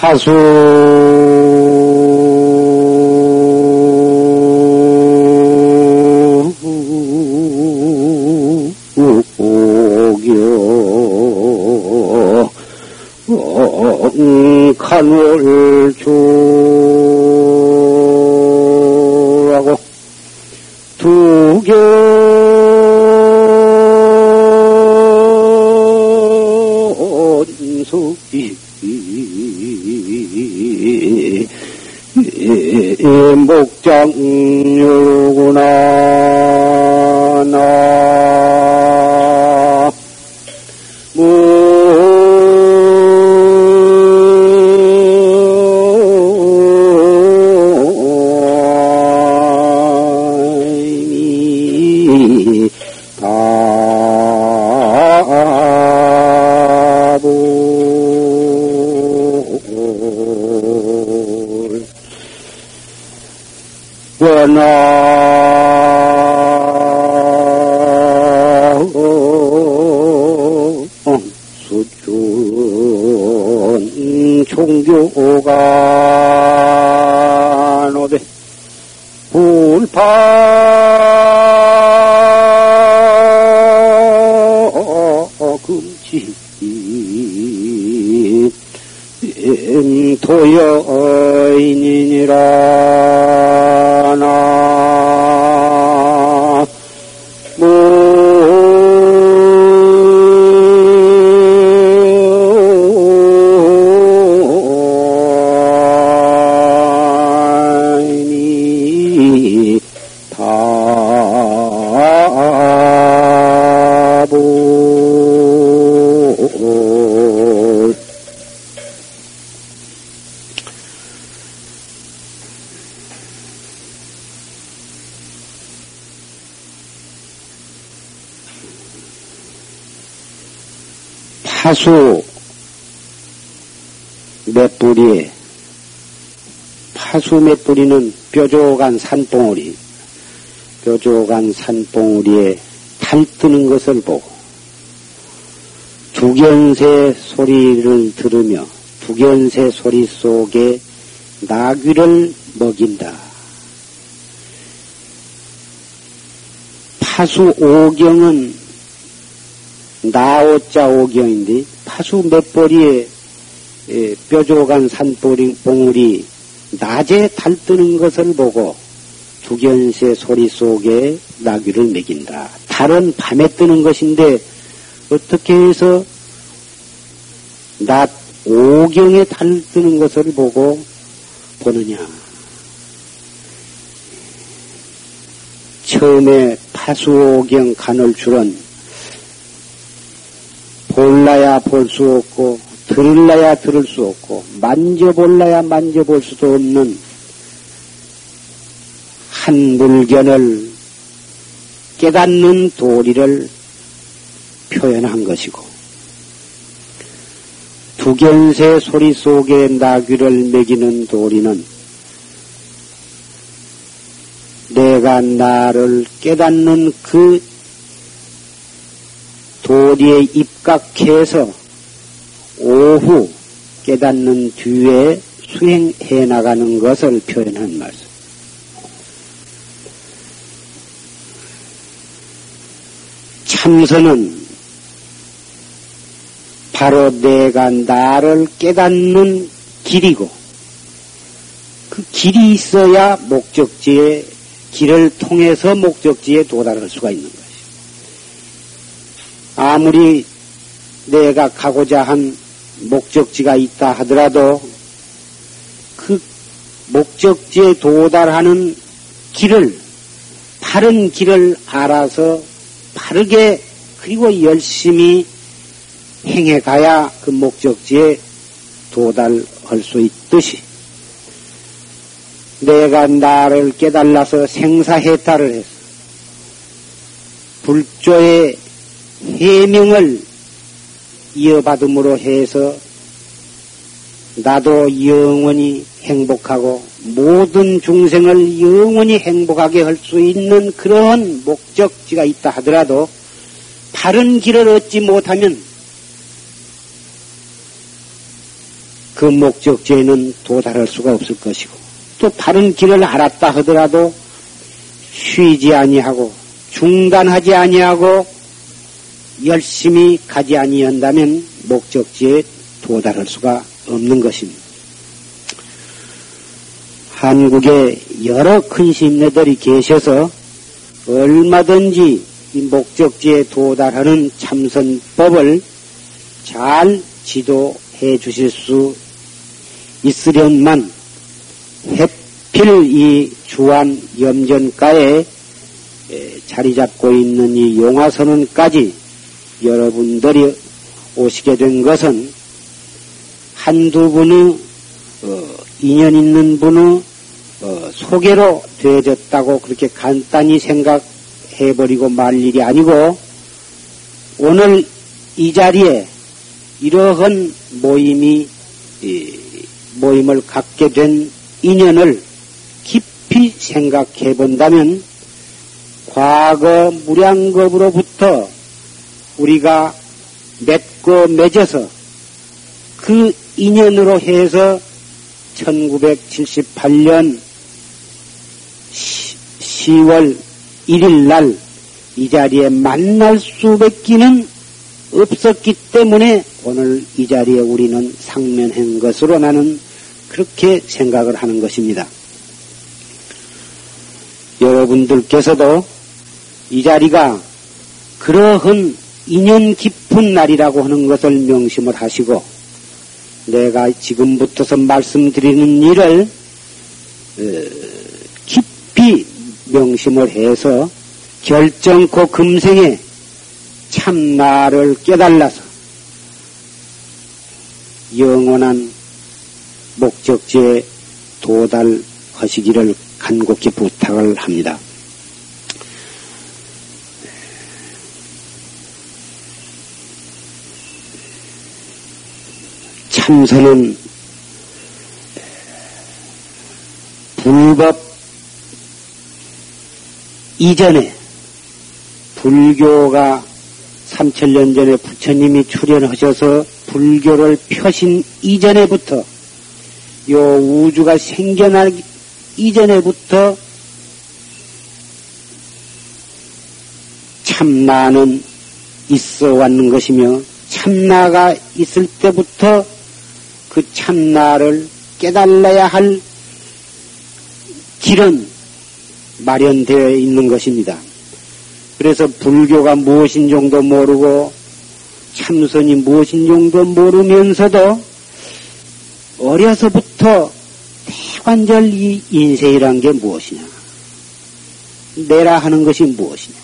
파수 몇 뿌리는 뾰족한 산봉우리 뾰족한 산봉우리에 달 뜨는 것을 보고 두견새 소리를 들으며 두견새 소리 속에 나귀를 먹인다. 파수 오경은 나오자 오경인데 파수 몇 벌이에 에, 뾰족한 산봉우리 낮에 달뜨는 것을 보고 두견새 소리 속에 나귀를 먹인다. 달은 밤에 뜨는 것인데 어떻게 해서 낮 오경에 달 뜨는 것을 보고 보느냐. 처음에 파수오경 간을 줄은 볼라야 볼 수 없고 들을라야 들을 수 없고 만져볼라야 만져볼 수도 없는 한 물견을 깨닫는 도리를 표현한 것이고 두견새 소리 속에 나귀를 먹이는 도리는 내가 나를 깨닫는 그 도리에 입각해서 오후 깨닫는 뒤에 수행해 나가는 것을 표현한 말씀. 참선은 바로 내가 나를 깨닫는 길이고 그 길이 있어야 목적지에 길을 통해서 목적지에 도달할 수가 있는 것이요. 아무리 내가 가고자 한 목적지가 있다 하더라도 그 목적지에 도달하는 길을 바른 길을 알아서 바르게 그리고 열심히 행해 가야 그 목적지에 도달할 수 있듯이 내가 나를 깨달아서 생사해탈을 해서 불조의 해명을 이어받음으로 해서 나도 영원히 행복하고 모든 중생을 영원히 행복하게 할 수 있는 그런 목적지가 있다 하더라도 바른 길을 얻지 못하면 그 목적지에는 도달할 수가 없을 것이고 또 다른 길을 알았다 하더라도 쉬지 아니하고 중단하지 아니하고 열심히 가지 아니한다면 목적지에 도달할 수가 없는 것입니다. 한국에 여러 큰 심내들이 계셔서 얼마든지 이 목적지에 도달하는 참선법을 잘 지도해 주실 수 있으련만 해필 이 주한 염전가에 자리 잡고 있는 이 용화선언까지 여러분들이 오시게 된 것은 한두 분의 어, 인연 있는 분의 어, 소개로 되어졌다고 그렇게 간단히 생각해버리고 말 일이 아니고 오늘 이 자리에 이러한 모임이 모임을 갖게 된 인연을 깊이 생각해 본다면 과거 무량겁으로부터 우리가 맺고 맺어서 그 인연으로 해서 1978년 10월 1일 날 이 자리에 만날 수밖에는 없었기 때문에 오늘 이 자리에 우리는 상면한 것으로 나는 그렇게 생각을 하는 것입니다. 여러분들께서도 이 자리가 그러한 인연 깊은 날이라고 하는 것을 명심을 하시고 내가 지금부터서 말씀드리는 일을 어, 깊이 명심을 해서 결정코 금생에 참나를 깨달아서 영원한 목적지에 도달하시기를 간곡히 부탁을 합니다. 참선은 불법 이전에 불교가 3천년 전에 부처님이 출연하셔서 불교를 펴신 이전에부터 요 우주가 생겨나기 이전에부터 참나는 있어 왔는 것이며 참나가 있을 때부터 그 참나를 깨달아야 할 길은 마련되어 있는 것입니다. 그래서 불교가 무엇인 정도 모르고 참선이 무엇인 정도 모르면서도 어려서부터 대관절 이 인생이란 게 무엇이냐? 내라 하는 것이 무엇이냐?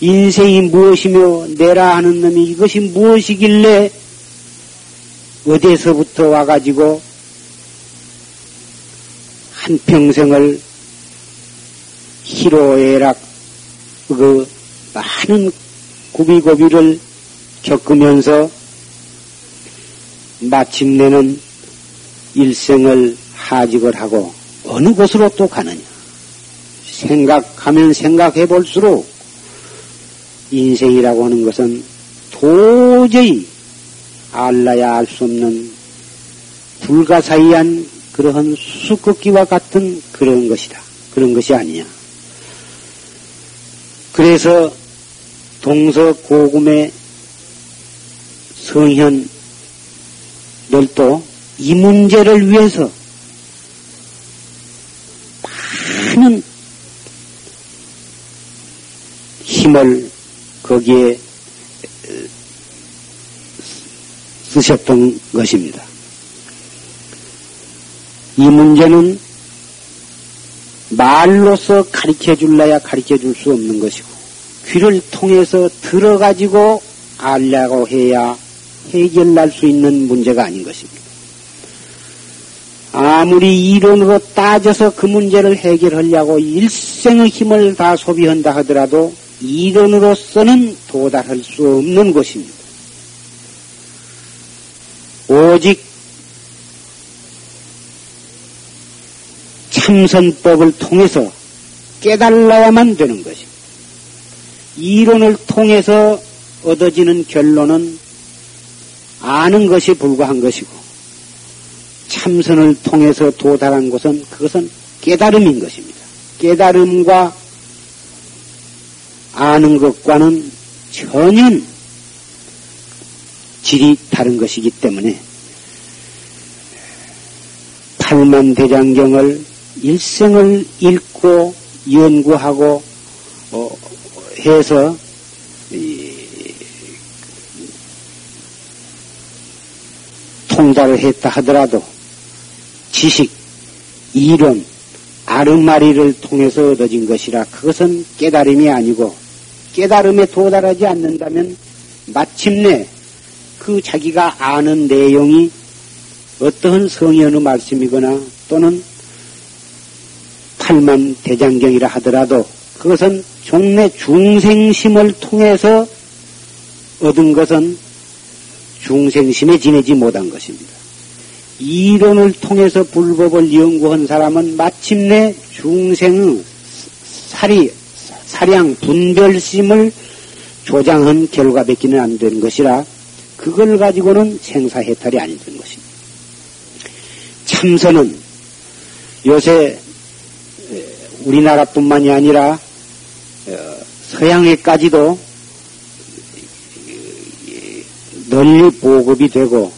인생이 무엇이며 내라 하는 놈이 이것이 무엇이길래 어디에서부터 와가지고 한평생을 희로애락 그 많은 구비고비를 겪으면서 마침내는 일생을 하직을 하고 어느 곳으로 또 가느냐. 생각하면 생각해 볼수록 인생이라고 하는 것은 도저히 알라야 알 수 없는 불가사의한 그러한 수수께끼와 같은 그런 것이다. 그런 것이 아니냐. 그래서 동서 고금의 성현들도 이 문제를 위해서 많은 힘을 거기에 쓰셨던 것입니다. 이 문제는 말로서 가르쳐 줄라야 가르쳐 줄 수 없는 것이고, 귀를 통해서 들어가지고 알려고 해야 해결할 수 있는 문제가 아닌 것입니다. 아무리 이론으로 따져서 그 문제를 해결하려고 일생의 힘을 다 소비한다 하더라도 이론으로서는 도달할 수 없는 것입니다. 오직 참선법을 통해서 깨달아야만 되는 것입니다. 이론을 통해서 얻어지는 결론은 아는 것이 불과한 것이고 참선을 통해서 도달한 것은 그것은 깨달음인 것입니다. 깨달음과 아는 것과는 전혀 질이 다른 것이기 때문에 팔만 대장경을 일생을 읽고 연구하고 어, 해서 통달을 했다 하더라도 지식, 이론, 아름마리를 통해서 얻어진 것이라 그것은 깨달음이 아니고 깨달음에 도달하지 않는다면 마침내 그 자기가 아는 내용이 어떠한 성의 어느 말씀이거나 또는 팔만 대장경이라 하더라도 그것은 종래 중생심을 통해서 얻은 것은 중생심에 지내지 못한 것입니다. 이론을 통해서 불법을 연구한 사람은 마침내 중생의 사리, 사량 분별심을 조장한 결과밖에는 안 되는 것이라 그걸 가지고는 생사해탈이 아닌 것입니다. 참선은 요새 우리나라뿐만이 아니라 어, 서양에까지도 널리 보급이 되고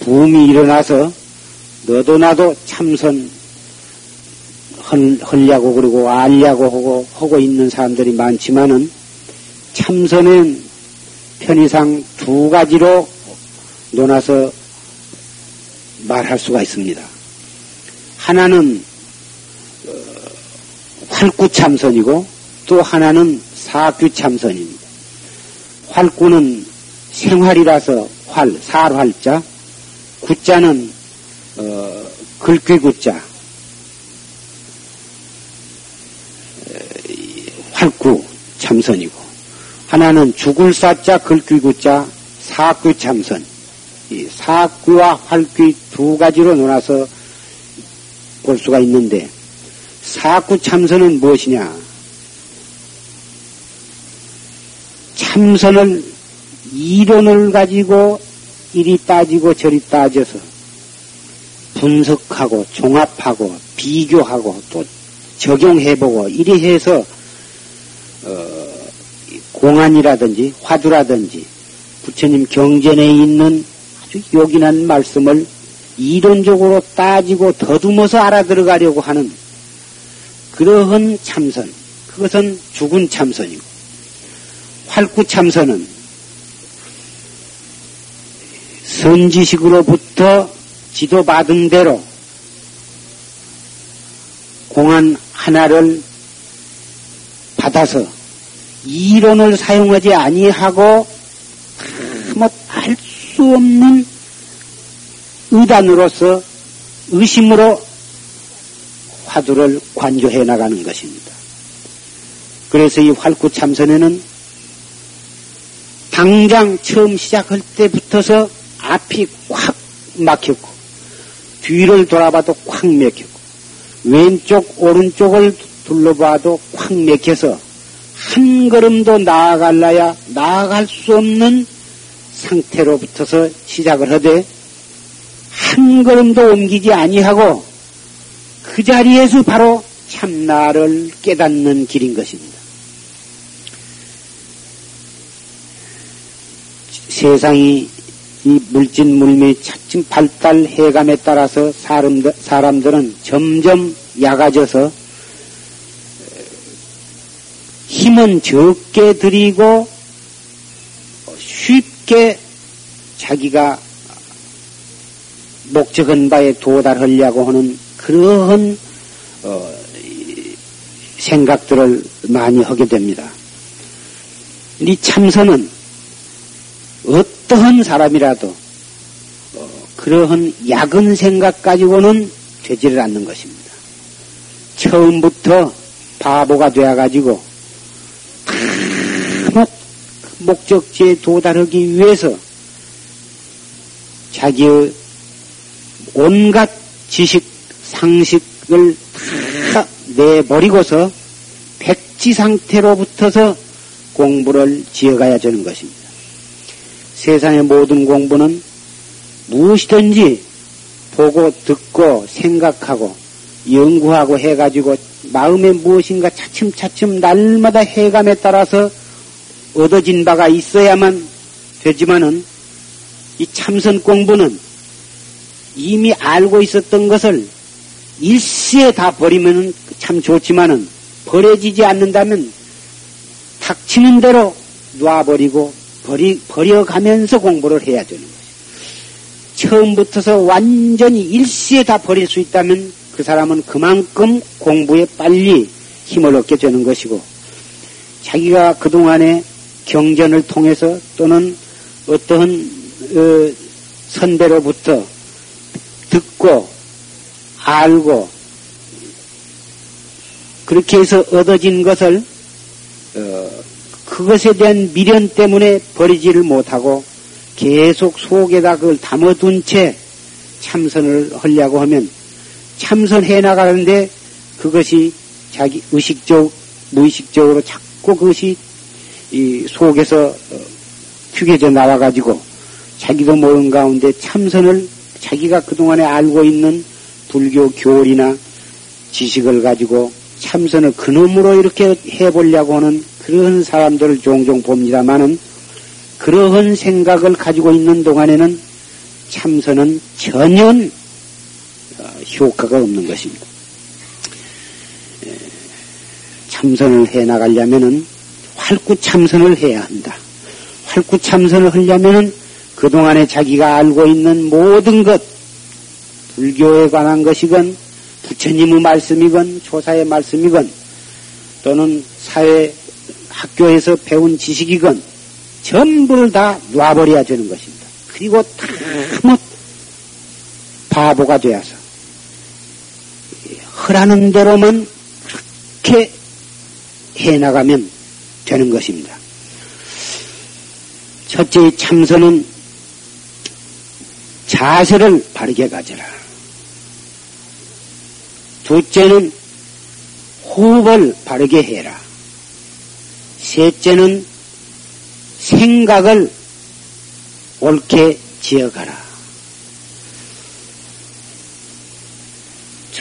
부음이 일어나서 너도 나도 참선 헐려고 그러고 알려고 하고 하고 있는 사람들이 많지만은 참선은 편의상 두 가지로 논아서 말할 수가 있습니다. 하나는 어, 활구참선이고 또 하나는 사규참선입니다. 활구는 생활이라서 활, 살활자, 구자는 어, 글귀구자, 활구 참선이고 하나는 죽을 사자 글귀구자 사규 참선. 이 사귀와 활귀 두 가지로 놀아서 볼 수가 있는데 사구 참선은 무엇이냐? 참선을 이론을 가지고 이리 따지고 저리 따져서 분석하고 종합하고 비교하고 또 적용해보고 이리 해서 어, 공안이라든지 화두라든지 부처님 경전에 있는 아주 요긴한 말씀을 이론적으로 따지고 더듬어서 알아들어가려고 하는 그러한 참선, 그것은 죽은 참선이고, 활구 참선은 선지식으로부터 지도받은 대로 공안 하나를 받아서 이론을 사용하지 아니하고 뭐알 수 없는 의단으로서 의심으로 화두를 관조해 나가는 것입니다. 그래서 이 활구 참선에는 당장 처음 시작할 때부터서 앞이 꽉 막혔고 뒤를 돌아봐도 꽉 막혔고 왼쪽 오른쪽을 둘러봐도 꽉 막혀서 한 걸음도 나아갈라야 나아갈 수 없는 상태로부터서 시작을 하되 한 걸음도 옮기지 아니하고 그 자리에서 바로 참나를 깨닫는 길인 것입니다. 세상이 이 물진 물미 차츰 발달해감에 따라서 사람들, 사람들은 점점 약아져서 힘은 적게 들이고 쉽게 자기가 목적한 바에 도달하려고 하는 그러한 어, 생각들을 많이 하게 됩니다. 이 참선은 어떠한 사람이라도 어, 그러한 약은 생각 가지고는 되지를 않는 것입니다. 처음부터 바보가 되어가지고 목적지에 도달하기 위해서 자기의 온갖 지식, 상식을 다 내버리고서 백지 상태로부터서 공부를 지어가야 되는 것입니다. 세상의 모든 공부는 무엇이든지 보고 듣고 생각하고 연구하고 해가지고 마음에 무엇인가 차츰차츰 날마다 해감에 따라서 얻어진 바가 있어야만 되지만은 이 참선 공부는 이미 알고 있었던 것을 일시에 다 버리면 참 좋지만은 버려지지 않는다면 닥치는 대로 놔버리고 버리, 버려가면서 공부를 해야 되는 거죠. 처음부터서 완전히 일시에 다 버릴 수 있다면 그 사람은 그만큼 공부에 빨리 힘을 얻게 되는 것이고 자기가 그동안에 경전을 통해서 또는 어떠한 어, 선배로부터 듣고 알고 그렇게 해서 얻어진 것을 어, 그것에 대한 미련 때문에 버리지를 못하고 계속 속에다 그걸 담아둔 채 참선을 하려고 하면 참선해 나가는데 그것이 자기 의식적, 무의식적으로 자꾸 그것이 이 속에서 튀겨져 어, 나와가지고 자기도 모르는 가운데 참선을 자기가 그동안에 알고 있는 불교 교리나 지식을 가지고 참선을 그놈으로 이렇게 해보려고 하는 그런 사람들을 종종 봅니다만은 그러한 생각을 가지고 있는 동안에는 참선은 전혀 어, 효과가 없는 것입니다. 참선을 해 나가려면은 활구 참선을 해야 한다. 활구 참선을 하려면은 그동안에 자기가 알고 있는 모든 것, 불교에 관한 것이건, 부처님의 말씀이건, 조사의 말씀이건, 또는 사회, 학교에서 배운 지식이건, 전부를 다 놔버려야 되는 것입니다. 그리고 다못 바보가 되어서, 허라는 대로만 그렇게 해나가면 되는 것입니다. 첫째 참선은 자세를 바르게 가져라. 둘째는 호흡을 바르게 해라. 셋째는 생각을 옳게 지어가라.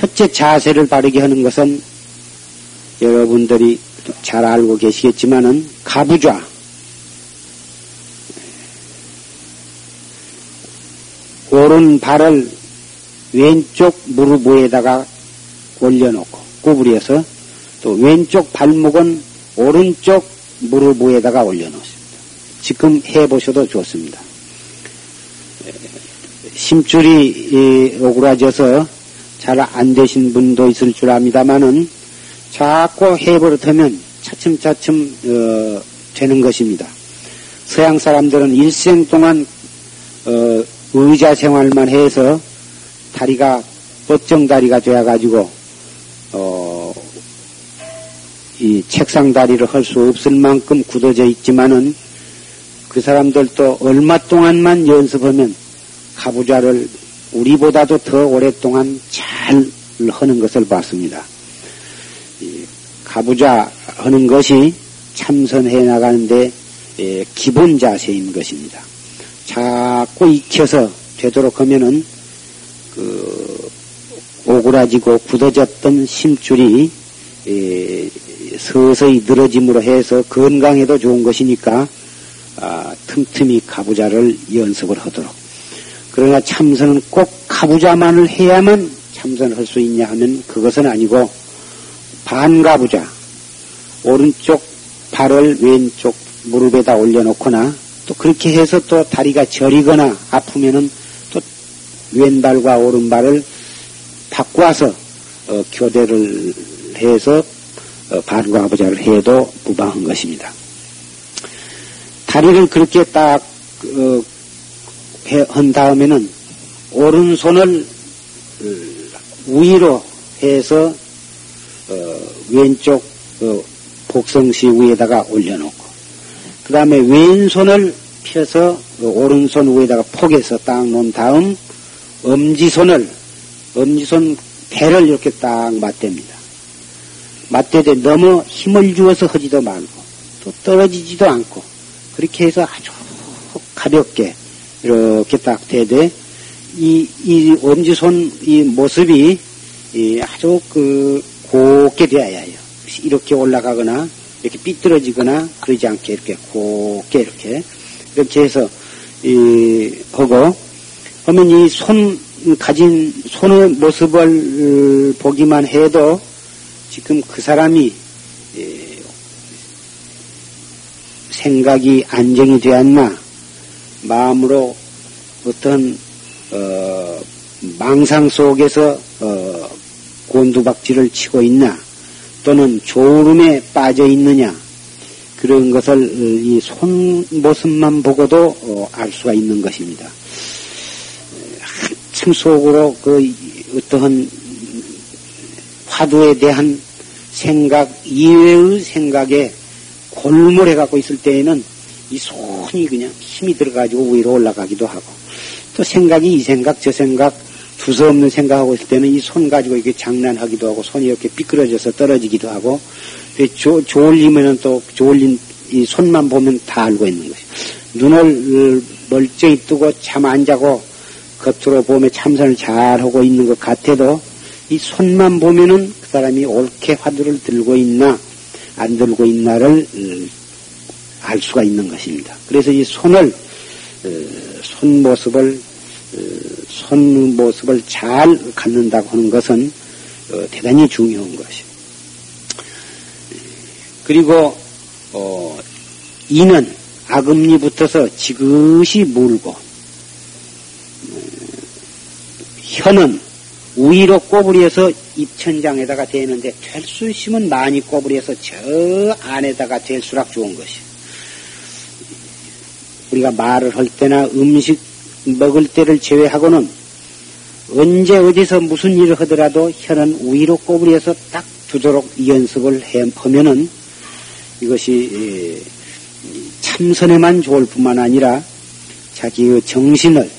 첫째 자세를 바르게 하는 것은 여러분들이 잘 알고 계시겠지만은 가부좌 오른 발을 왼쪽 무릎 위에다가 올려놓고 구부려서 또 왼쪽 발목은 오른쪽 무릎 위에다가 올려놓습니다. 지금 해보셔도 좋습니다. 심줄이 오그라져서 잘 안 되신 분도 있을 줄 압니다만은 자꾸 해버릇하면 차츰차츰 어, 되는 것입니다. 서양 사람들은 일생 동안 어, 의자 생활만 해서 다리가 뻗정 다리가 되어가지고 어, 이 책상 다리를 할 수 없을 만큼 굳어져 있지만은 그 사람들도 얼마 동안만 연습하면 가부좌를 우리보다도 더 오랫동안 잘 하는 것을 봤습니다. 가부좌 하는 것이 참선해 나가는데 예, 기본 자세인 것입니다. 자꾸 익혀서 되도록 하면은 그 오그라지고 굳어졌던 심줄이 에, 서서히 늘어짐으로 해서 건강에도 좋은 것이니까 아, 틈틈이 가부좌를 연습을 하도록. 그러나 참선은 꼭 가부좌만을 해야만 참선을 할수 있냐 하면 그것은 아니고 반가부좌 오른쪽 발을 왼쪽 무릎에다 올려놓거나 또 그렇게 해서 또 다리가 저리거나 아프면은 또 왼발과 오른발을 바꿔서 어, 교대를 해서 어, 반과부자를 해도 무방한 것입니다. 다리를 그렇게 딱 어, 한 다음에는 오른손을 어, 위로 해서 어, 왼쪽 어, 복성시 위에다가 올려놓고 그 다음에 왼손을 펴서 그 오른손 위에다가 폭에서 딱 놓은 다음 엄지손을 엄지손 배를 이렇게 딱 맞댑니다. 맞대되 너무 힘을 주어서 하지도 말고 또 떨어지지도 않고 그렇게 해서 아주 가볍게 이렇게 딱 대되 이, 이 엄지손 이 모습이 이 아주 그 곱게 되어야 해요. 이렇게 올라가거나 이렇게 삐뚤어지거나 그러지 않게 이렇게 곱게 이렇게. 이렇게 해서 이 하고 그러면 이 손 가진 손의 모습을 보기만 해도 지금 그 사람이 생각이 안정이 되었나 마음으로 어떤 어, 망상 속에서 어, 곤두박질을 치고 있나 또는 졸음에 빠져 있느냐 그런 것을 어, 이손 모습만 보고도 어, 알 수가 있는 것입니다. 한층 속으로 그 어떠한 화두에 대한 생각 이외의 생각에 골몰해 갖고 있을 때에는 이 손이 그냥 힘이 들어가지고 위로 올라가기도 하고. 또 생각이 이 생각 저 생각 두서없는 생각하고 있을 때는 이 손 가지고 이렇게 장난하기도 하고 손이 이렇게 삐끄러져서 떨어지기도 하고 조, 졸리면은 또 졸린 이 손만 보면 다 알고 있는 것이 눈을 멀쩡히 뜨고 잠 안 자고 겉으로 보면 참선을 잘 하고 있는 것 같아도 이 손만 보면은 그 사람이 옳게 화두를 들고 있나 안 들고 있나를 어, 알 수가 있는 것입니다. 그래서 이 손을 어, 손 모습을 어, 손 모습을 잘 갖는다고 하는 것은 대단히 중요한 것이. 그리고 어, 이는 악음니 붙어서 지그시 물고 혀는 우위로 꼬부리에서 입천장에다가 대는데 될수 있으면 많이 꼬부리에서 저 안에다가 될수록 좋은 것이. 우리가 말을 할 때나 음식 먹을 때를 제외하고는 언제 어디서 무슨 일을 하더라도 혀는 우위로 꼬부리에서 딱 두도록 연습을 하면은 이것이 참선에만 좋을 뿐만 아니라 자기의 정신을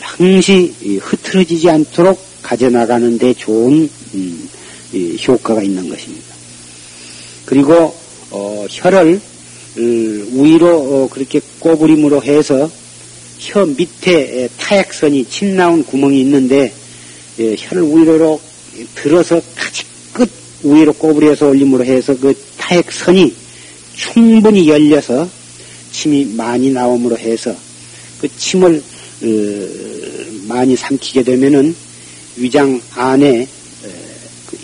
항시 흐트러지지 않도록 가져나가는 데 좋은 음, 효과가 있는 것입니다. 그리고 어, 혀를 위로 어, 그렇게 꼬부림으로 해서 혀 밑에 타액선이 침 나온 구멍이 있는데 예, 혀를 위로 들어서 가지 끝 위로 꼬부려서 올림으로 해서 그 타액선이 충분히 열려서 침이 많이 나옴으로 해서 그 침을 어, 많이 삼키게 되면은 위장 안에 그,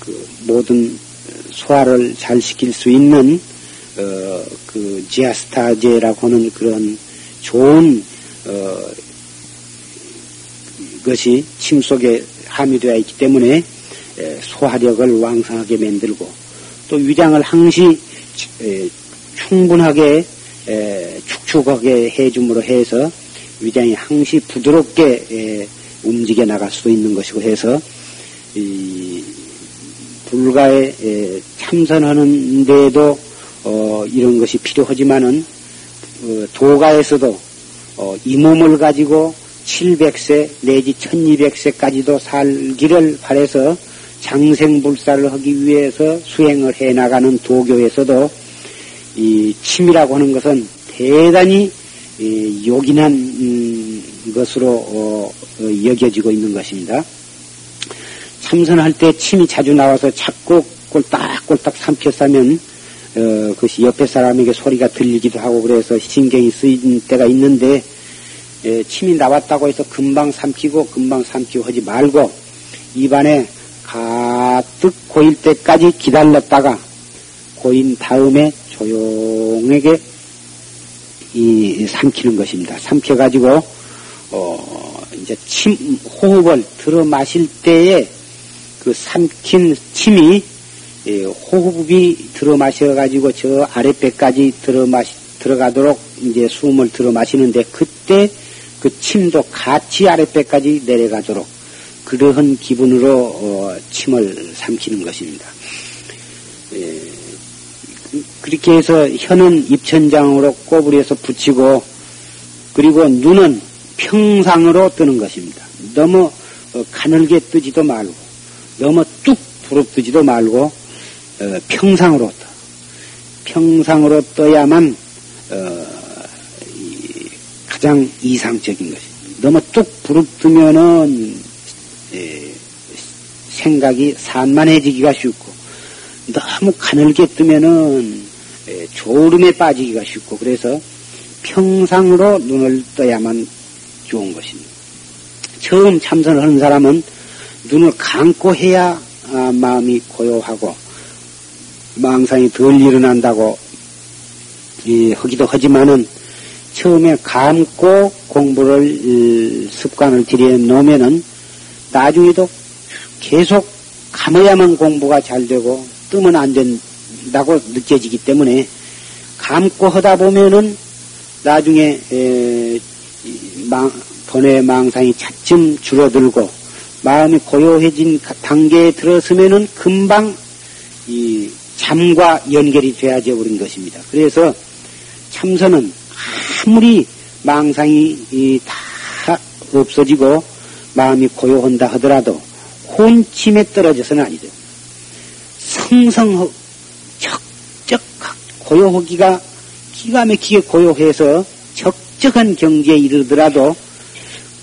그 모든 소화를 잘 시킬 수 있는 어, 그 지아스타제라고 하는 그런 좋은 어, 것이 침 속에 함유되어 있기 때문에 소화력을 왕성하게 만들고 또 위장을 항시 충분하게 축축하게 해줌으로 해서 위장이 항시 부드럽게 움직여 나갈 수도 있는 것이고 해서 이 불가에 참선하는 데에도 어 이런 것이 필요하지만은 어 도가에서도 어 이 몸을 가지고 700세 내지 1200세까지도 살기를 바래서 장생불사를 하기 위해서 수행을 해 나가는 도교에서도 이 침이라고 하는 것은 대단히 요긴한 음, 것으로 어, 어, 여겨지고 있는 것입니다. 참선할 때 침이 자주 나와서 자꾸 꼴딱꼴딱 삼켜 싸면 어, 그것이 옆에 사람에게 소리가 들리기도 하고 그래서 신경이 쓰인 때가 있는데 에, 침이 나왔다고 해서 금방 삼키고 금방 삼키고 하지 말고 입안에 가득 고일 때까지 기다렸다가 고인 다음에 조용하게 이 삼키는 것입니다. 삼켜가지고 어 이제 침 호흡을 들어 마실 때에 그 삼킨 침이 예, 호흡이 들어 마셔가지고 저 아랫배까지 들어 마시 들어가도록 이제 숨을 들어 마시는데 그때 그 침도 같이 아랫배까지 내려가도록 그러한 기분으로 어, 침을 삼키는 것입니다. 예, 그렇게 해서 혀는 입천장으로 꼬부려서 붙이고 그리고 눈은 평상으로 뜨는 것입니다. 너무 어, 가늘게 뜨지도 말고 너무 뚝 부릅뜨지도 말고 어, 평상으로 떠. 평상으로 떠야만 어, 가장 이상적인 것입니다. 너무 뚝 부릅뜨면은 에, 생각이 산만해지기가 쉽고 너무 가늘게 뜨면은 에, 졸음에 빠지기가 쉽고 그래서 평상으로 눈을 떠야만 좋은 것입니다. 처음 참선을 하는 사람은 눈을 감고 해야 아, 마음이 고요하고 망상이 덜 일어난다고 이, 하기도 하지만은 처음에 감고 공부를 습관을 들여 놓으면은 나중에도 계속 감아야만 공부가 잘 되고 뜨면 안 된다고 느껴지기 때문에 감고 하다 보면은 나중에 에, 망, 번외 망상이 차츰 줄어들고 마음이 고요해진 단계에 들어서면은 금방 이 잠과 연결이 되어져 버린 것입니다. 그래서 참선은 아무리 망상이 다 없어지고 마음이 고요한다 하더라도 혼침에 떨어져서는 아니죠. 성성 적적 고요하기가 기가 막히게 고요해서 적적한 경지에 이르더라도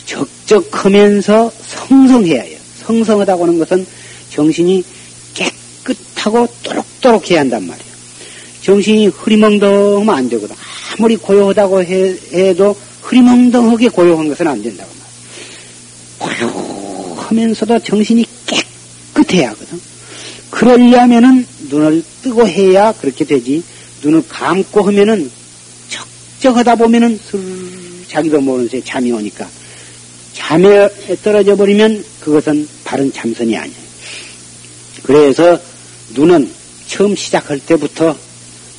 적적하면서 성성해야 해요. 성성하다고 하는 것은 정신이 깨끗하고 또록 또록 해야 한단 말이에요. 정신이 흐리멍덩하면 안 되거든. 아무리 고요하다고 해, 도 흐리멍덩하게 고요한 것은 안 된다고 말이에요. 고요하면서도 정신이 깨끗해야 하거든. 그러려면은 눈을 뜨고 해야 그렇게 되지. 눈을 감고 하면은 적적하다 보면은 슬 자기도 모르는 새 잠이 오니까 잠에 떨어져 버리면 그것은 바른 참선이 아니에요. 그래서 눈은 처음 시작할 때부터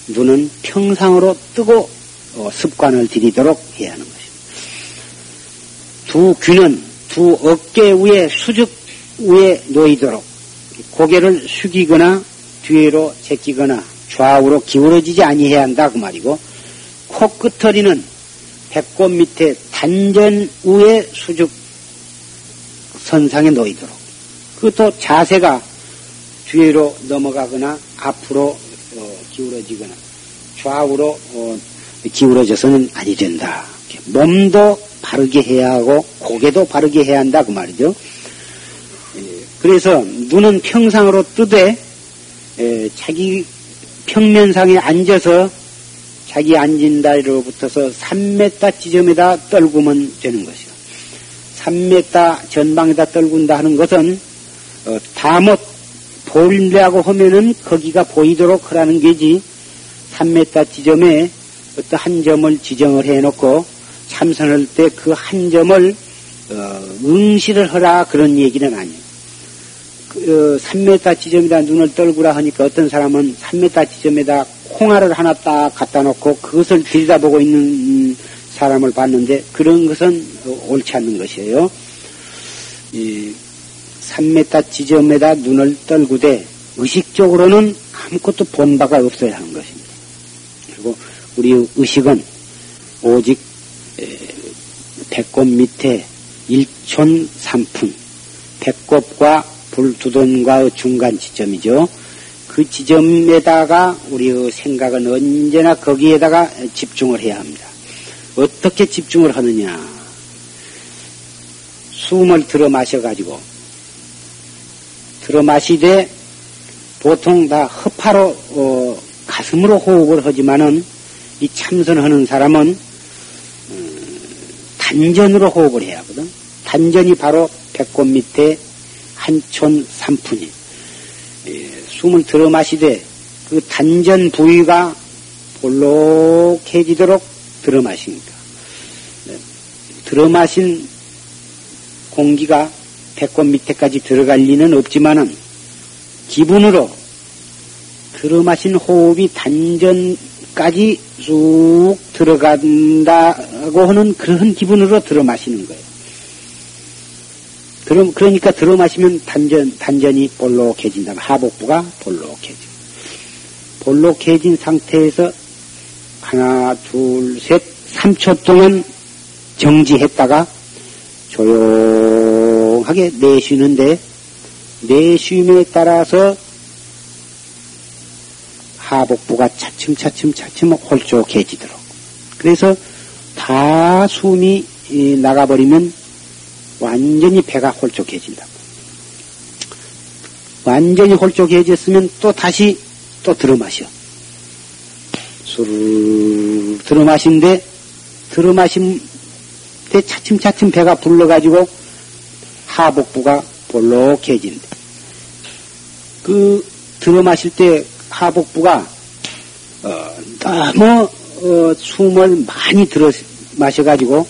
눈은 평상으로 뜨고 어, 습관을 들이도록 해야 하는 것입니다. 두 귀는 두 어깨 위에 수직 위에 놓이도록 고개를 숙이거나 뒤로 제끼거나 좌우로 기울어지지 아니해야 한다 그 말이고 코끝터리는 배꼽 밑에 단전 위에 수직 선상에 놓이도록 그것도 자세가 뒤로 넘어가거나 앞으로 어, 기울어지거나 좌우로 어, 기울어져서는 아니 된다. 몸도 바르게 해야 하고 고개도 바르게 해야 한다 그 말이죠. 예, 그래서 눈은 평상으로 뜨되 예, 자기 평면상에 앉아서 자기 앉은 다리로 붙어서 3m 지점에다 떨구면 되는 것이요. 3m 전방에다 떨군다 하는 것은 어, 다못 보일려고 하면은 거기가 보이도록 하라는 게지 3m 지점에 어떤 한 점을 지정을 해놓고 참선할 때 그 한 점을 어, 응시를 하라 그런 얘기는 아니에요. 그, 어, 3m 지점에다 눈을 떨구라 하니까 어떤 사람은 3m 지점에다 콩알을 하나 딱 갖다 놓고 그것을 들여다보고 있는 사람을 봤는데 그런 것은 옳지 않는 것이에요. 이 3m 지점에다 눈을 떨구되 의식적으로는 아무것도 본 바가 없어야 하는 것입니다. 그리고 우리 의식은 오직 배꼽 밑에 일촌 삼푼, 배꼽과 불두돈과의 중간 지점이죠. 그 지점에다가 우리의 생각은 언제나 거기에다가 집중을 해야 합니다. 어떻게 집중을 하느냐? 숨을 들어 마셔가지고, 들어 마시되, 보통 다 허파로, 어, 가슴으로 호흡을 하지만은, 이 참선하는 사람은, 어, 단전으로 호흡을 해야 하거든. 단전이 바로 배꼽 밑에 한촌 삼푼이. 예, 숨을 들어 마시되 그 단전 부위가 볼록해지도록 들어 마십니다. 네, 들어 마신 공기가 배꼽 밑에까지 들어갈 리는 없지만은 기분으로 들어 마신 호흡이 단전까지 쑥 들어간다고 하는 그런 기분으로 들어 마시는 거예요. 그럼, 그러니까 들어 마시면 단전, 단전이 볼록해진다. 하복부가 볼록해져. 볼록해진 상태에서 하나, 둘, 셋, 3초 동안 정지했다가 조용 하게 내쉬는데 내쉼에 따라서 하복부가 차츰차츰 차츰 홀쭉해지도록. 그래서 다 숨이 나가버리면 완전히 배가 홀쭉해진다. 완전히 홀쭉해졌으면 또 다시 또 들어 마셔. 술을 들어 마신데 들어 마신 때 차츰차츰 배가 불러가지고 하복부가 볼록해진대. 그 들어 마실 때 하복부가 어, 너무 어, 숨을 많이 들어 마셔가지고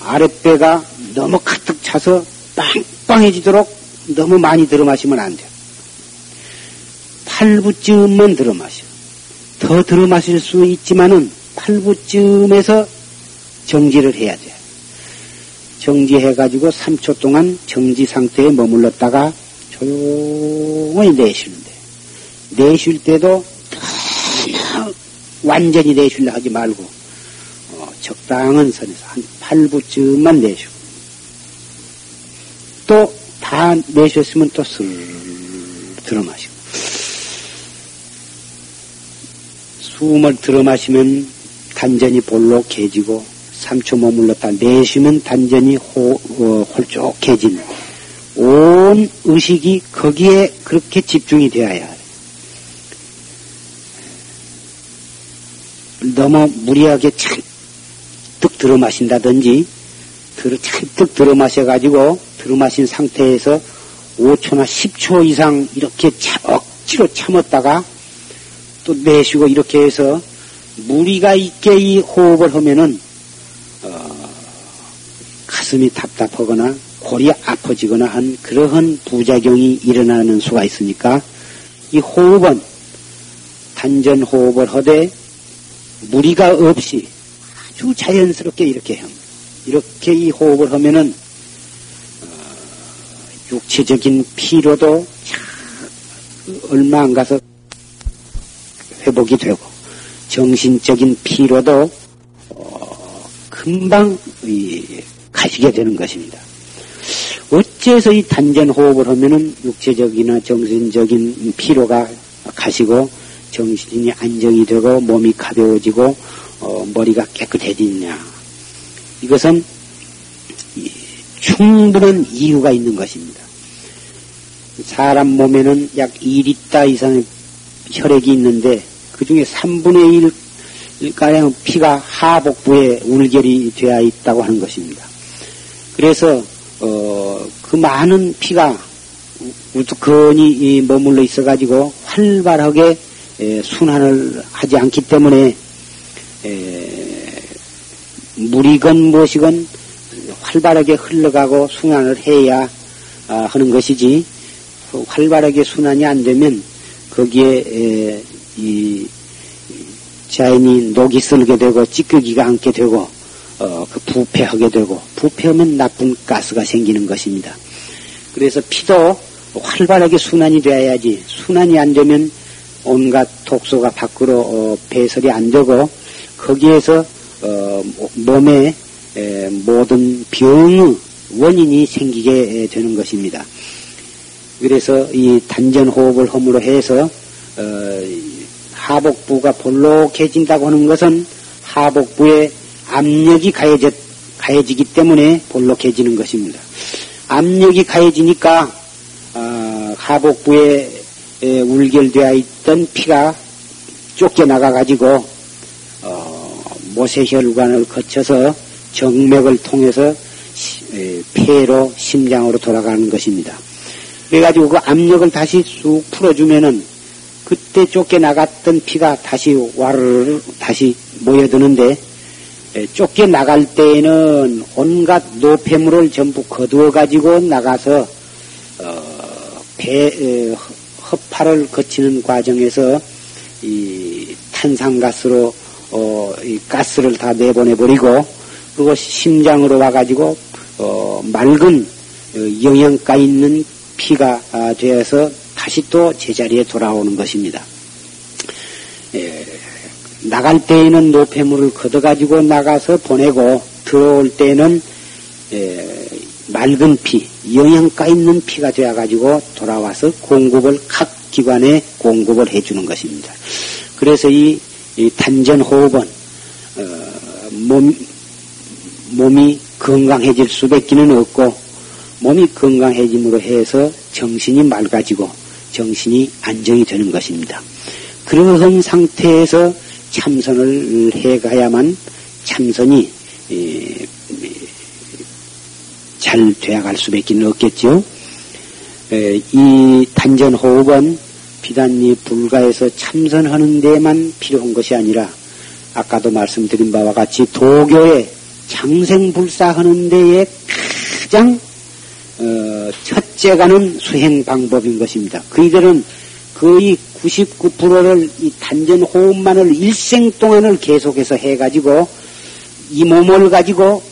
아랫배가 너무 가득 차서 빵빵해지도록 너무 많이 들어 마시면 안 돼. 팔부쯤만 들어 마셔. 더 들어 마실 수 있지만은 팔부쯤에서 정지를 해야 돼. 정지해가지고 3초 동안 정지 상태에 머물렀다가 조용히 내쉬는데, 내쉴 때도 완전히 내쉴려 하지 말고, 어, 적당한 선에서 한 8부쯤만 내쉬고, 또 다 내쉬었으면 또 슬 들어 마시고, 숨을 들어 마시면 단전이 볼록해지고 3초 머물렀다 내쉬면 단전이 호, 어, 홀쭉해진 온 의식이 거기에 그렇게 집중이 되어야 해. 너무 무리하게 잔뜩 들어 마신다든지 들어 잔뜩 들어 마셔 가지고 들어 마신 상태에서 5초나 10초 이상 이렇게 차, 억지로 참았다가 또 내쉬고 이렇게 해서 무리가 있게 이 호흡을 하면은 어, 가슴이 답답하거나 골이 아파지거나 한 그러한 부작용이 일어나는 수가 있으니까 이 호흡은 단전 호흡을 하되 무리가 없이 아주 자연스럽게 이렇게 합니다. 이렇게 이 호흡을 하면은 어, 육체적인 피로도 얼마 안 가서 회복이 되고 정신적인 피로도 어, 금방 가시게 되는 것입니다. 어째서 이 단전 호흡을 하면은 육체적이나 정신적인 피로가 가시고 정신이 안정이 되고 몸이 가벼워지고 어, 머리가 깨끗해지느냐? 이것은 충분한 이유가 있는 것입니다. 사람 몸에는 약 2리터 이상의 혈액이 있는데 그 중에 3분의 1가량 피가 하복부에 울결이 되어 있다고 하는 것입니다. 그래서 어, 그 많은 피가 우두커니 머물러 있어가지고 활발하게 에, 순환을 하지 않기 때문에 에, 물이건 무엇이건 활발하게 흘러가고 순환을 해야 아, 하는 것이지 활발하게 순환이 안 되면 거기에 에, 이 자연이 녹이 쓸게 되고 찌끄기가 않게 되고 어, 그 부패하게 되고 부패하면 나쁜 가스가 생기는 것입니다. 그래서 피도 활발하게 순환이 되어야지 순환이 안 되면 온갖 독소가 밖으로 어, 배설이 안 되고 거기에서 어, 몸에 에, 모든 병의 원인이 생기게 되는 것입니다. 그래서 이 단전 호흡을 허물어 해서 어, 하복부가 볼록해진다고 하는 것은 하복부에 압력이 가해져, 가해지기 때문에 볼록해지는 것입니다. 압력이 가해지니까 어, 하복부에 울결되어 있던 피가 쫓겨나가 가지고 어, 모세혈관을 거쳐서 정맥을 통해서 폐로 심장으로 돌아가는 것입니다. 그래가지고 그 압력을 다시 쑥 풀어주면은 그때 쫓겨나갔던 피가 다시 와르르 다시 모여드는데 쫓겨나갈 때에는 온갖 노폐물을 전부 거두어 가지고 나가서 어, 배 허파를 거치는 과정에서 이 탄산가스로 어, 이 가스를 다 내보내 버리고 그리고 심장으로 와가지고 어, 맑은 어, 영양가 있는 피가 아, 되어서 다시 또 제자리에 돌아오는 것입니다. 예, 나갈 때에는 노폐물을 걷어가지고 나가서 보내고 들어올 때는 예, 맑은 피, 영양가 있는 피가 되어가지고 돌아와서 공급을 각 기관에 공급을 해주는 것입니다. 그래서 이, 이 단전 호흡은 어, 몸, 몸이 건강해질 수밖에는 없고 몸이 건강해짐으로 해서 정신이 맑아지고 정신이 안정이 되는 것입니다. 그러한 상태에서 참선을 해가야만 참선이 잘 되어갈 수밖에 없겠죠. 이 단전 호흡은 비단이 불가에서 참선하는 데만 필요한 것이 아니라 아까도 말씀드린 바와 같이 도교에 장생불사하는 데에 가장 어, 첫째 가는 수행 방법인 것입니다. 그이들은 거의 99%를 이 단전 호흡만을 일생 동안을 계속해서 해가지고 이 몸을 가지고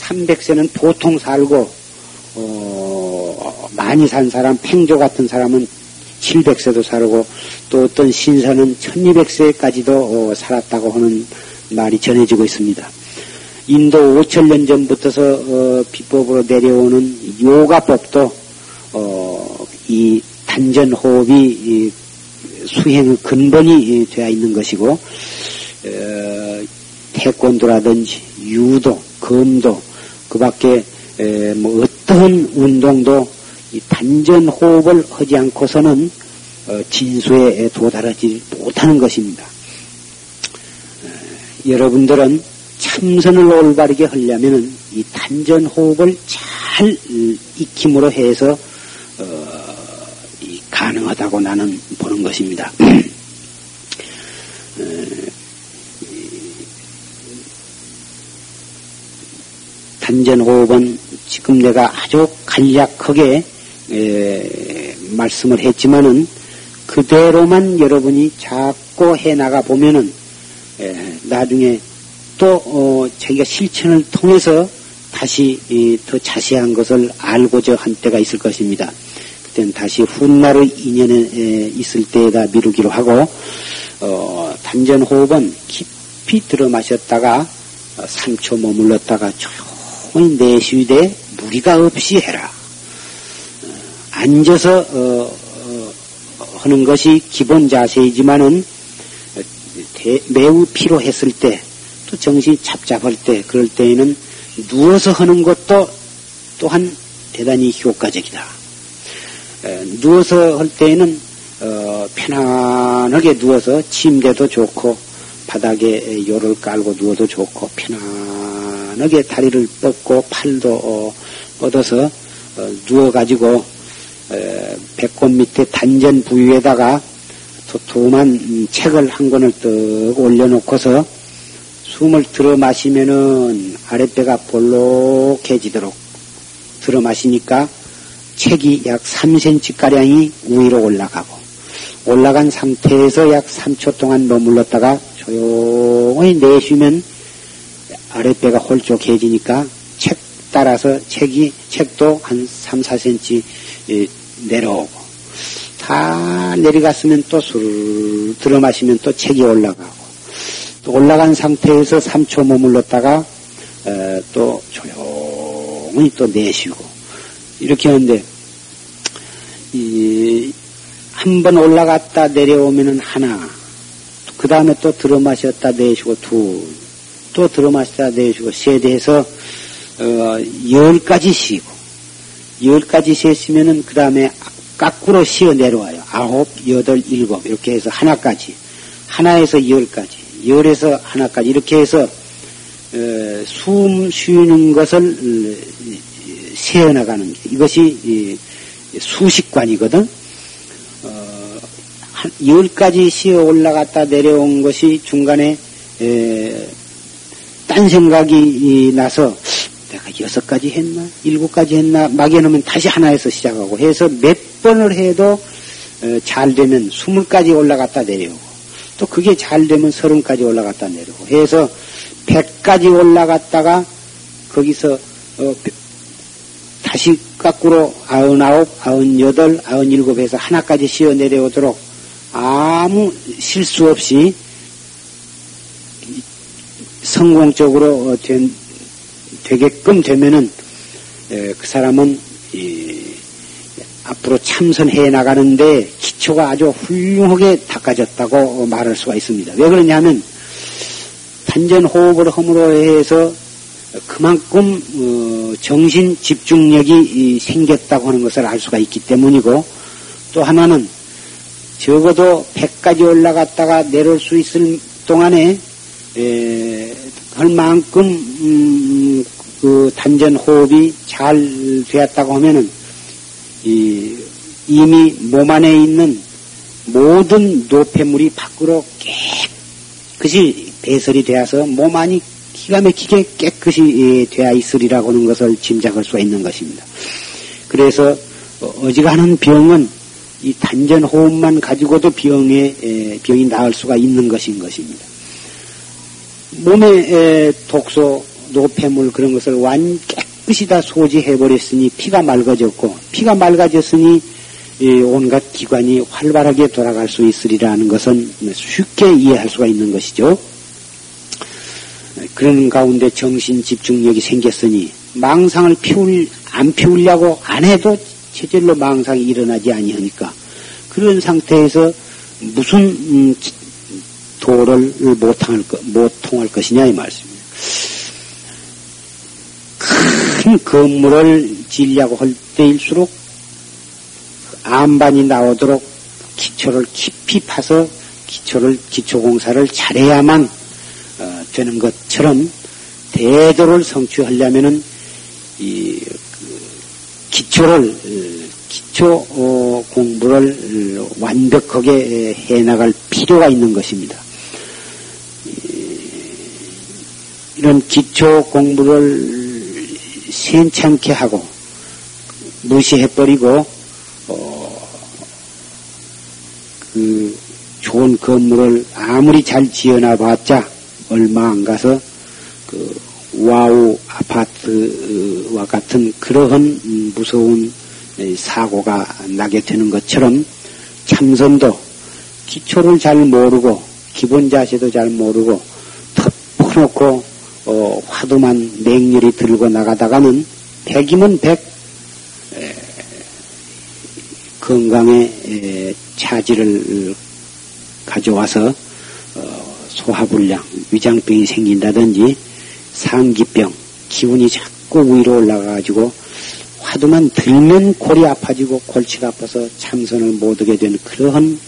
300세는 보통 살고 어, 많이 산 사람, 팽조 같은 사람은 700세도 살고 또 어떤 신사는 1200세까지도 어, 살았다고 하는 말이 전해지고 있습니다. 인도 5천년 전부터서 어, 비법으로 내려오는 요가법도 어, 이 단전 호흡이 이 수행의 근본이 되어 있는 것이고 어, 태권도라든지 유도, 검도 그 밖에 뭐 어떤 운동도 이 단전 호흡을 하지 않고서는 어, 진수에 도달하지 못하는 것입니다. 여러분들은 참선을 올바르게 하려면 이 단전 호흡을 잘 익힘으로 해서 어, 가능하다고 나는 보는 것입니다. 어, 단전 호흡은 지금 내가 아주 간략하게 에, 말씀을 했지만은 그대로만 여러분이 자꾸 해나가 보면은 에, 나중에 또 어, 자기가 실천을 통해서 다시 이, 더 자세한 것을 알고자 한 때가 있을 것입니다. 그때는 다시 훗날의 인연에 에, 있을 때에다 미루기로 하고 어, 단전 호흡은 깊이 들어 마셨다가 어, 3초 머물렀다가 조용히 내쉬되 무리가 없이 해라. 어, 앉아서 어, 어, 하는 것이 기본 자세이지만은 대, 매우 피로했을 때 또 정신이 잡잡할 때 그럴 때에는 누워서 하는 것도 또한 대단히 효과적이다. 에, 누워서 할 때에는 어, 편안하게 누워서 침대도 좋고 바닥에 요를 깔고 누워도 좋고 편안하게 다리를 뻗고 팔도 어, 뻗어서 어, 누워가지고 배꼽 밑에 단전 부위에다가 도톰한 책을 한 권을 떡 올려놓고서 숨을 들어 마시면은 아랫배가 볼록해지도록 들어 마시니까 책이 약 3cm가량이 위로 올라가고 올라간 상태에서 약 3초 동안 머물렀다가 조용히 내쉬면 아랫배가 홀쭉해지니까 책 따라서 책이 책도 한 3, 4cm 내려오고 다 내려갔으면 또 술 들어 마시면 또 책이 올라가고 또 올라간 상태에서 3초 머물렀다가 에, 또 조용히 또 내쉬고 이렇게 하는데 한 번 올라갔다 내려오면은 하나 그 다음에 또 들어 마셨다 내쉬고 둘또 들어 마셨다 내쉬고 세 대해서 어, 열 가지 쉬고 열 가지 쉬시면은 그 다음에 까꾸로 쉬어 내려와요. 아홉, 여덟, 일곱 이렇게 해서 하나까지. 하나에서 열까지. 열에서 하나까지. 이렇게 해서 어, 숨 쉬는 것을 어, 세어나가는 이것이 수식관이거든. 어, 열 가지 쉬어 올라갔다 내려온 것이 중간에 에, 딴 생각이 나서 내가 여섯 가지 했나 일곱 가지 했나 막연하면 다시 하나에서 시작하고 해서 몇 번을 해도 어, 잘 되면 스물 가지 올라갔다 내려오고 또 그게 잘 되면 서른까지 올라갔다 내려오고 해서 백까지 올라갔다가 거기서 어, 다시 거꾸로 아흔아홉, 아흔여덟, 아흔일곱에서 하나까지 쉬어 내려오도록 아무 실수 없이 성공적으로 어, 된, 되게끔 되면은 에, 그 사람은 이, 앞으로 참선해 나가는데 기초가 아주 훌륭하게 닦아졌다고 말할 수가 있습니다. 왜 그러냐면 단전 호흡을 허물어 해서 그만큼 어, 정신 집중력이 생겼다고 하는 것을 알 수가 있기 때문이고 또 하나는 적어도 100까지 올라갔다가 내려올 수 있을 동안에 에, 할 만큼 음, 그 단전 호흡이 잘 되었다고 하면은 이, 이미 몸 안에 있는 모든 노폐물이 밖으로 깨끗이 배설이 되어서 몸 안이 기가 막히게 깨끗 이 되어 있으리라고 하는 것을 짐작할 수가 있는 것입니다. 그래서 어지간한 병은 이 단전 호흡만 가지고도 병에 병이 나을 수가 있는 것인 것입니다. 몸에 독소, 노폐물 그런 것을 완 깨끗이 다 소지해 버렸으니 피가 맑아졌고 피가 맑아졌으니 온갖 기관이 활발하게 돌아갈 수 있으리라는 것은 쉽게 이해할 수가 있는 것이죠. 그런 가운데 정신 집중력이 생겼으니 망상을 피울 안 피우려고 안 해도 체질로 망상이 일어나지 아니하니까 그런 상태에서 무슨 음, 도를 못 통할, 못 통할 것이냐 이 말씀입니다. 큰 건물을 지으려고 할 때일수록 암반이 나오도록 기초를 깊이 파서 기초를 기초 공사를 잘해야만 어, 되는 것처럼 대도를 성취하려면은 이 그, 기초를 어, 기초 어, 공부를 완벽하게 해 나갈 필요가 있는 것입니다. 이런 기초 공부를 센찮게 하고 무시해 버리고 어, 그 좋은 건물을 아무리 잘 지어놔봤자 얼마 안 가서 그 와우 아파트와 같은 그러한 무서운 사고가 나게 되는 것처럼 참선도 기초를 잘 모르고 기본 자세도 잘 모르고 덮어놓고 어, 화두만 맹렬히 들고 나가다가는 백이면 백 에, 건강에 에, 차질을 가져와서 어, 소화불량, 위장병이 생긴다든지 상기병, 기운이 자꾸 위로 올라가가지고 화두만 들면 골이 아파지고 골치가 아파서 참선을 못하게 되는 그러한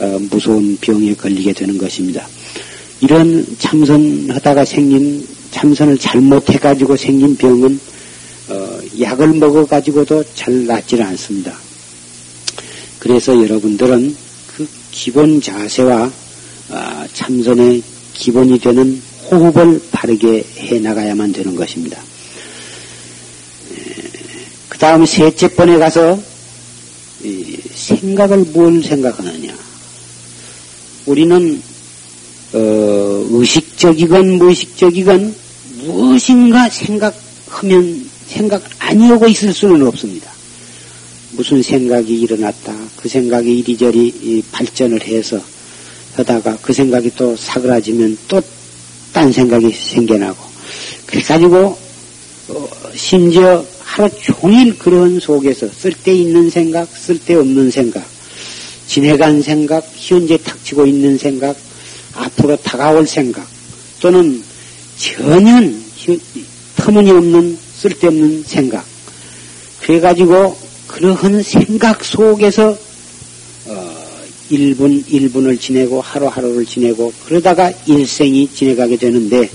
어, 무서운 병에 걸리게 되는 것입니다. 이런 참선하다가 생긴 참선을 잘못해가지고 생긴 병은 어, 약을 먹어가지고도 잘 낫지를 않습니다. 그래서 여러분들은 그 기본 자세와 어, 참선의 기본이 되는 호흡을 바르게 해 나가야만 되는 것입니다. 그 다음 셋째 번에 가서 생각을 뭘 생각하느냐. 우리는 어, 의식적이건 무의식적이건 무엇인가 생각하면 생각 아니오고 있을 수는 없습니다. 무슨 생각이 일어났다. 그 생각이 이리저리 발전을 해서 하다가 그 생각이 또 사그라지면 또 딴 생각이 생겨나고. 그래가지고 어, 심지어 하루 종일 그런 속에서 쓸데있는 생각, 쓸데없는 생각, 지내간 생각, 현재 닥치고 있는 생각, 앞으로 다가올 생각 또는 전혀 터무니없는 쓸데없는 생각. 그래가지고 그러한 생각 속에서 어, 1분 1분을 지내고 하루하루를 지내고 그러다가 일생이 지내가게 되는데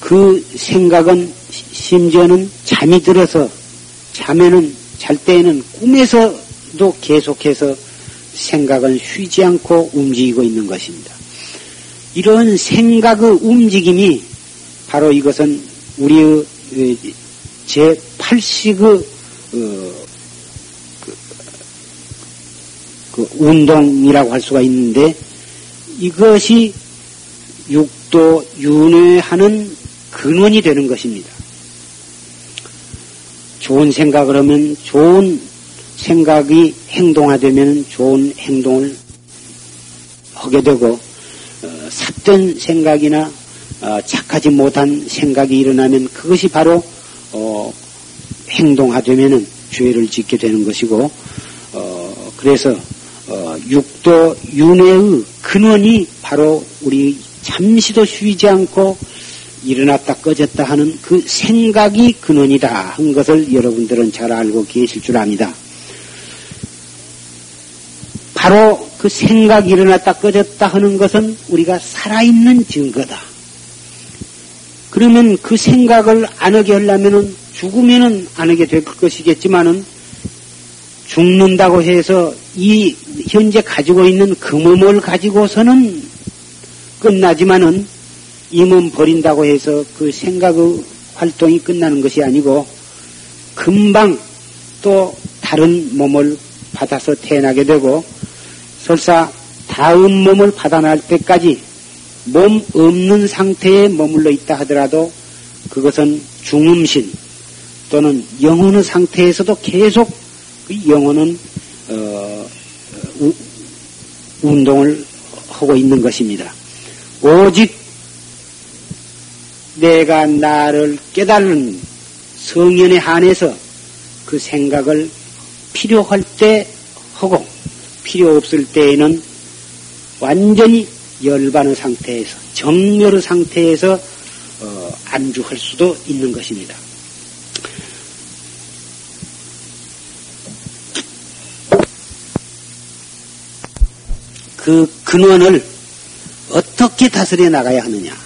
그 생각은 심지어는 잠이 들어서 잠에는 잘 때에는 꿈에서도 계속해서 생각은 쉬지 않고 움직이고 있는 것입니다. 이런 생각의 움직임이 바로 이것은 우리의 제8식의 그 운동이라고 할 수가 있는데 이것이 육도 윤회하는 근원이 되는 것입니다. 좋은 생각을 하면 좋은 생각이 행동화되면 좋은 행동을 하게 되고 어, 삿된 생각이나 어, 착하지 못한 생각이 일어나면 그것이 바로 어, 행동화되면 죄를 짓게 되는 것이고 어, 그래서 어, 육도 윤회의 근원이 바로 우리 잠시도 쉬지 않고 일어났다 꺼졌다 하는 그 생각이 근원이다 한 것을 여러분들은 잘 알고 계실 줄 압니다. 바로 그 생각이 일어났다 꺼졌다 하는 것은 우리가 살아있는 증거다. 그러면 그 생각을 안 하게 하려면은 죽으면은 안 하게 될 것이겠지만은 죽는다고 해서 이 현재 가지고 있는 그 몸을 가지고서는 끝나지만은 이 몸 버린다고 해서 그 생각의 활동이 끝나는 것이 아니고 금방 또 다른 몸을 받아서 태어나게 되고 설사 다음 몸을 받아날 때까지 몸 없는 상태에 머물러 있다 하더라도 그것은 중음신 또는 영혼의 상태에서도 계속 그 영혼은 어, 우, 운동을 하고 있는 것입니다. 오직 내가 나를 깨달은 성연에 한해서 그 생각을 필요할 때 하고 필요 없을 때에는 완전히 열반의 상태에서 정멸의 상태에서 어, 안주할 수도 있는 것입니다. 그 근원을 어떻게 다스려 나가야 하느냐?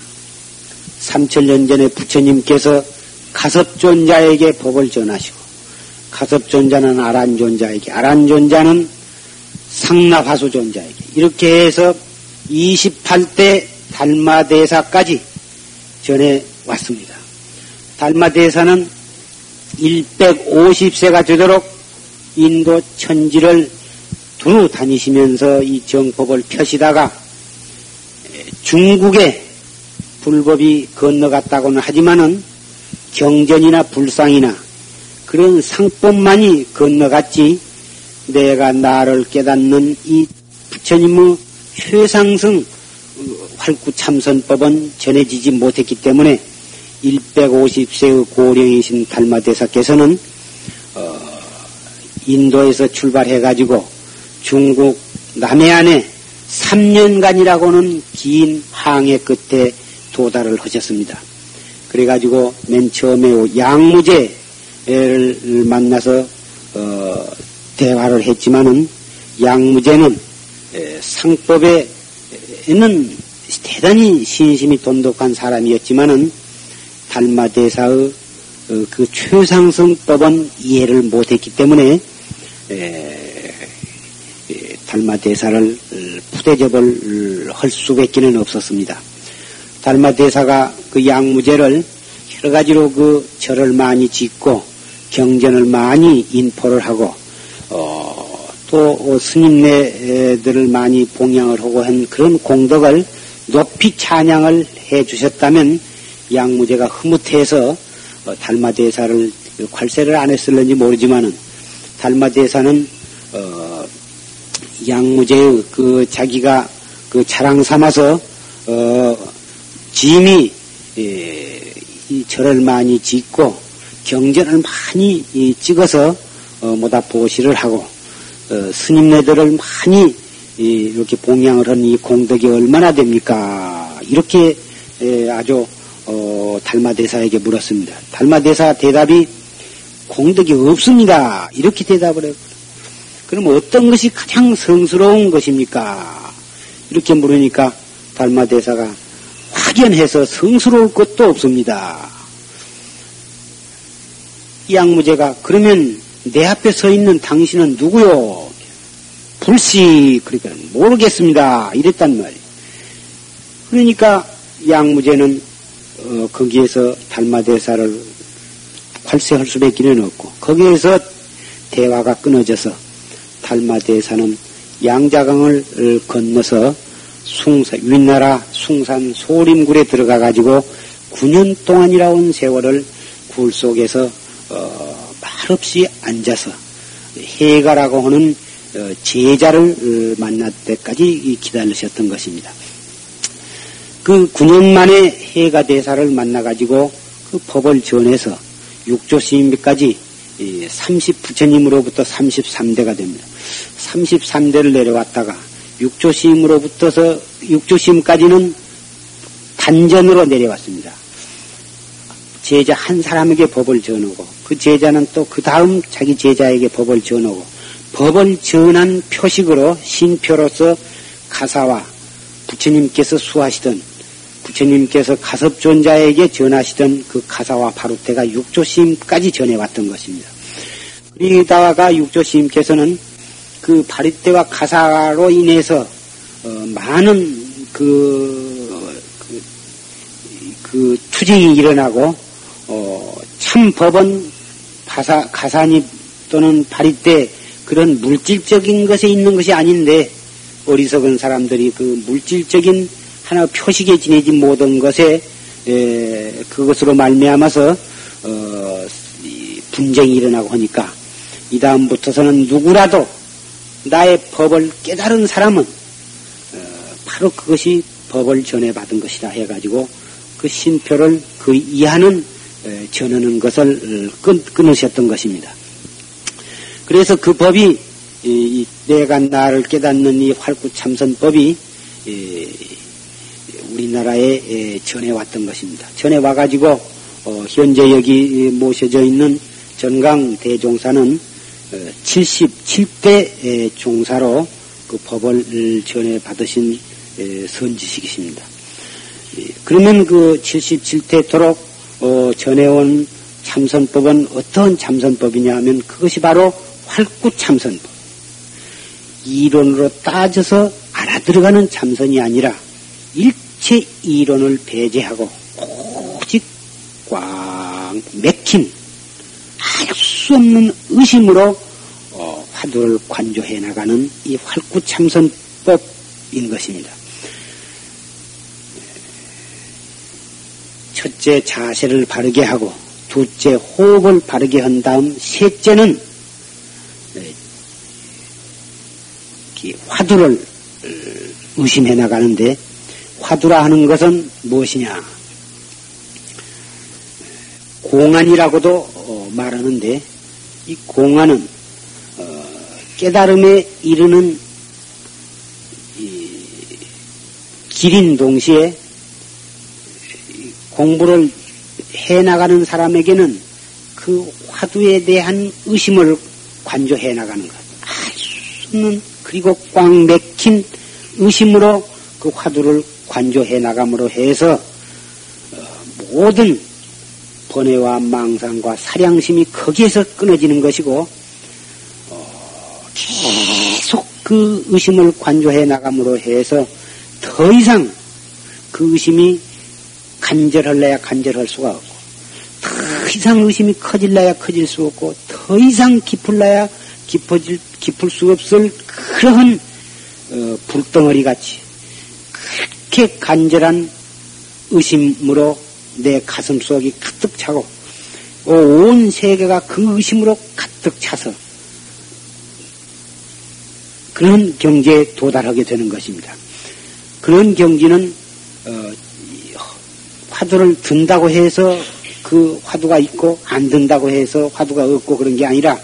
삼천년 전에 부처님께서 가섭존자에게 법을 전하시고 가섭존자는 아란존자에게 아란존자는 상납하수존자에게 이렇게 해서 28대 달마대사까지 전해 왔습니다. 달마대사는 150세가 되도록 인도 천지를 두루 다니시면서 이 정법을 펴시다가 중국에 불법이 건너갔다고는 하지만은 경전이나 불상이나 그런 상법만이 건너갔지 내가 나를 깨닫는 이 부처님의 최상승 활구참선법은 전해지지 못했기 때문에 150세의 고령이신 달마대사께서는 어, 인도에서 출발해가지고 중국 남해안에 3년간이라고는 긴 항해 끝에 도달을 하셨습니다. 그래가지고 맨 처음에 양무제를 만나서 어, 대화를 했지만은 양무제는 상법에 는 대단히 신심이 돈독한 사람이었지만은 달마 대사의 어, 그 최상승법은 이해를 못했기 때문에 달마 대사를 어, 푸대접을 할 수밖에는 없었습니다. 달마 대사가 그 양무제를 여러 가지로 그 절을 많이 짓고 경전을 많이 인포를 하고 어, 또 스님네들을 많이 봉양을 하고 한 그런 공덕을 높이 찬양을 해 주셨다면 양무제가 흐뭇해서 어, 달마 대사를 괄세를 안 했을는지 모르지만은 달마 대사는 어, 양무제의 그 자기가 그 자랑 삼아서 어, 짐이 예, 이 절을 많이 짓고 경전을 많이 찍어서 어, 뭐다 보시를 하고 어, 스님네들을 많이 이 렇게 봉양을 한 이 공덕이 얼마나 됩니까? 이렇게 예, 아주 어, 달마대사에게 물었습니다. 달마대사 대답이 공덕이 없습니다. 이렇게 대답을 해요. 그럼 어떤 것이 가장 성스러운 것입니까? 이렇게 물으니까 달마대사가 확연해서 성스러울 것도 없습니다. 양무제가 그러면 내 앞에 서 있는 당신은 누구요? 불씨 그러니까 모르겠습니다. 이랬단 말이에요. 그러니까 양무제는 어, 거기에서 달마대사를 활세할 수밖에 는 없고 거기에서 대화가 끊어져서 달마대사는 양자강을 건너서 숭사, 윗나라 숭산 소림굴에 들어가 가지고 9년 동안이라 온 세월을 굴 속에서 어, 말없이 앉아서 해가라고 하는 어, 제자를 어, 만날 때까지 기다리셨던 것입니다. 그 9년 만에 해가 대사를 만나 가지고 그 법을 전해서 육조스님까지 30 부처님으로부터 33대가 됩니다. 33대를 내려왔다가 육조심으로부터서 육조심까지는 단전으로 내려왔습니다. 제자 한 사람에게 법을 전하고 그 제자는 또 그 다음 자기 제자에게 법을 전하고 법을 전한 표식으로 신표로서 가사와 부처님께서 수하시던 부처님께서 가섭존자에게 전하시던 그 가사와 바루테가 육조심까지 전해왔던 것입니다. 그러다가 육조심께서는 그 바리떼와 가사로 인해서 어, 많은 그, 그, 그, 투쟁이 일어나고 어, 참 법은 가사, 가사니 또는 바리떼 그런 물질적인 것에 있는 것이 아닌데 어리석은 사람들이 그 물질적인 하나 표식에 지내지 못한 것에 에, 그것으로 말미암아서 어, 분쟁이 일어나고 하니까 이 다음부터서는 누구라도 나의 법을 깨달은 사람은 어, 바로 그것이 법을 전해받은 것이다 해가지고 그 신표를 그 이하는 전하는 것을 끊, 끊으셨던 것입니다. 그래서 그 법이 내가 나를 깨닫는 이 활구참선법이 우리나라에 전해왔던 것입니다. 전해와가지고 어, 현재 여기 모셔져 있는 전강 대종사는 77대 어, 종사로 그 법을 전해 받으신 선지식이십니다. 그러면 그 77대토록 어, 전해온 참선법은 어떤 참선법이냐 하면 그것이 바로 활구 참선법. 이론으로 따져서 알아들어가는 참선이 아니라 일체 이론을 배제하고 오직 꽉 맥힌 알수 없는 의심으로 어, 화두를 관조해 나가는 이 활구참선법인 것입니다. 첫째 자세를 바르게 하고 둘째 호흡을 바르게 한 다음 셋째는 네, 화두를 어, 의심해 나가는데 화두라 하는 것은 무엇이냐? 공안이라고도 어, 말하는데 이 공안은 어, 깨달음에 이르는 길인 동시에 공부를 해 나가는 사람에게는 그 화두에 대한 의심을 관조해 나가는 것. 알수 없는 그리고 꽉 맥힌 의심으로 그 화두를 관조해 나감으로 해서 어, 모든 번뇌와 망상과 사량심이 거기에서 끊어지는 것이고 어, 계속 그 의심을 관조해 나감으로 해서 더 이상 그 의심이 간절할래야 간절할 수가 없고 더 이상 의심이 커질래야 커질 수 없고 더 이상 깊을래야 깊어질 깊을 수 없을 그러한 어, 불덩어리 같이 그렇게 간절한 의심으로 내 가슴 속이 가득 차고 온 세계가 그 의심으로 가득 차서 그런 경지에 도달하게 되는 것입니다. 그런 경지는 어, 화두를 든다고 해서 그 화두가 있고 안 든다고 해서 화두가 없고 그런 게 아니라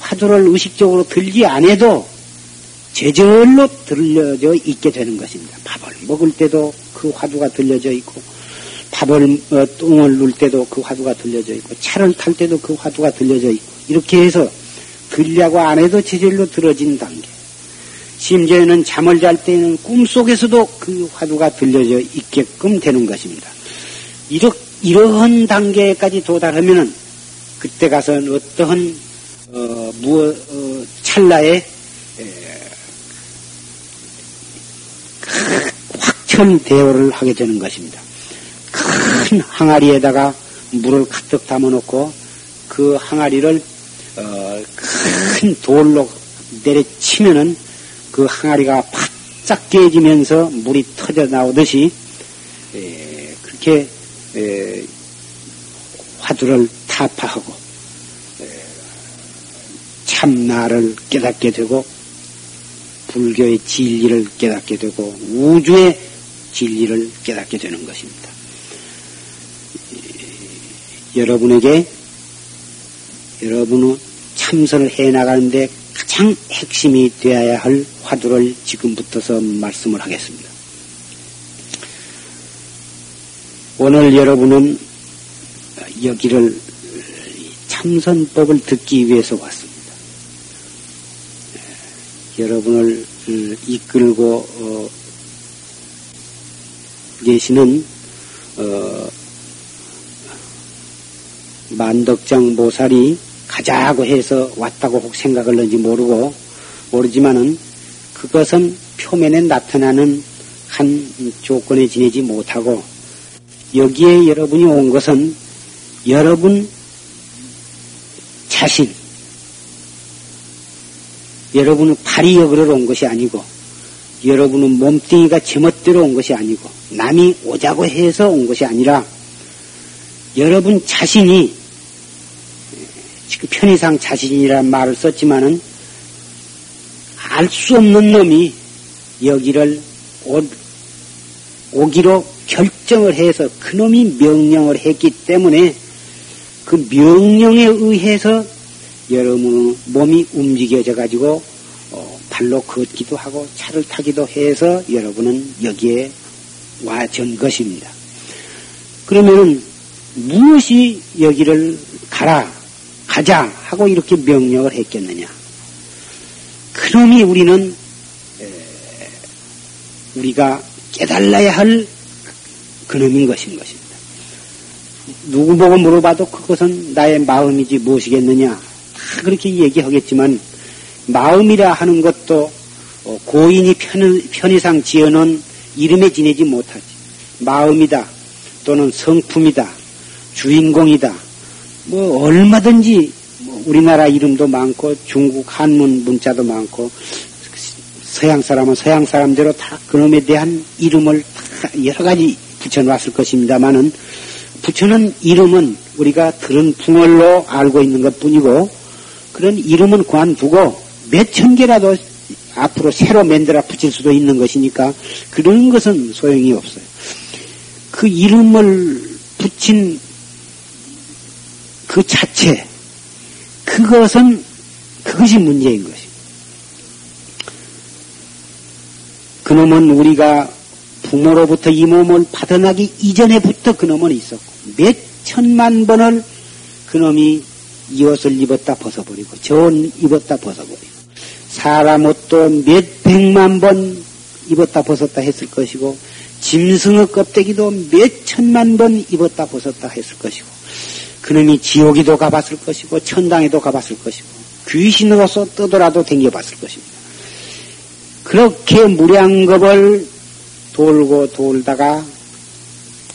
화두를 의식적으로 들지 않아도 제절로 들려져 있게 되는 것입니다. 밥을 먹을 때도 그 화두가 들려져 있고 밥을 어, 똥을 눌 때도 그 화두가 들려져 있고 차를 탈 때도 그 화두가 들려져 있고 이렇게 해서 들려고 안 해도 제절로 들어진 단계. 심지어는 잠을 잘 때는 꿈속에서도 그 화두가 들려져 있게끔 되는 것입니다. 이러, 이러한 단계까지 도달하면은 그때 가서는 어떠한 어, 무엇 어, 찰나에 확천 대오를 하게 되는 것입니다. 큰 항아리에다가 물을 가득 담아놓고 그 항아리를 어, 큰 돌로 내려치면은 그 항아리가 바짝 깨지면서 물이 터져 나오듯이 에, 그렇게 에, 화두를 타파하고 에, 참나를 깨닫게 되고 불교의 진리를 깨닫게 되고 우주의 진리를 깨닫게 되는 것입니다. 여러분에게 여러분의 참선을 해 나가는데 가장 핵심이 되어야 할 화두를 지금부터서 말씀을 하겠습니다. 오늘 여러분은 여기를 참선법을 듣기 위해서 왔습니다. 여러분을 어, 이끌고 어, 계시는 어, 만덕장 모살이 가자고 해서 왔다고 혹 생각을 는지 모르고 모르지만은 그것은 표면에 나타나는 한 조건에 지내지 못하고 여기에 여러분이 온 것은 여러분 자신, 여러분은 발이 여기로 온 것이 아니고, 여러분은 몸뚱이가 제멋대로 온 것이 아니고, 남이 오자고 해서 온 것이 아니라, 여러분 자신이, 지금 편의상 자신이라는 말을 썼지만은, 알 수 없는 놈이 여기를 오, 오기로 결정을 해서 그 놈이 명령을 했기 때문에 그 명령에 의해서 여러분 몸이 움직여져 가지고 어, 발로 걷기도 하고 차를 타기도 해서 여러분은 여기에 와전 것입니다. 그러면은 무엇이 여기를 가라 가자 하고 이렇게 명령을 했겠느냐? 그놈이 우리는 우리가 깨달아야 할 그놈인 것인 것입니다. 누구 보고 물어봐도 그것은 나의 마음이지 무엇이겠느냐. 다 그렇게 얘기하겠지만 마음이라 하는 것도 어, 고인이 편, 편의 상 지어놓은 이름에 지내지 못하지. 마음이다. 또는 성품이다. 주인공이다. 뭐 얼마든지 뭐 우리나라 이름도 많고 중국 한문 문자도 많고 서양 사람은 서양 사람대로 다 그놈에 대한 이름을 다 여러 가지 붙여놨을 것입니다만은 붙여놓은 이름은 우리가 들은 풍월로 알고 있는 것 뿐이고 그런 이름은 관두고 몇 천 개라도 앞으로 새로 만들어 붙일 수도 있는 것이니까 그런 것은 소용이 없어요. 그 이름을 붙인 그 자체, 그것은, 그것이 문제인 것입니다. 그놈은 우리가 부모로부터 이 몸을 받아나기 이전에부터 그놈은 있었고, 몇 천만 번을 그놈이 이 옷을 입었다 벗어버리고, 저 옷 입었다 벗어버리고, 사람 옷도 몇 백만 번 입었다 벗었다 했을 것이고, 짐승의 껍데기도 몇 천만 번 입었다 벗었다 했을 것이고, 그놈이 지옥에도 가봤을 것이고, 천당에도 가봤을 것이고, 귀신으로서 떠돌아도 댕겨봤을 것입니다. 그렇게 무량겁을 돌고 돌다가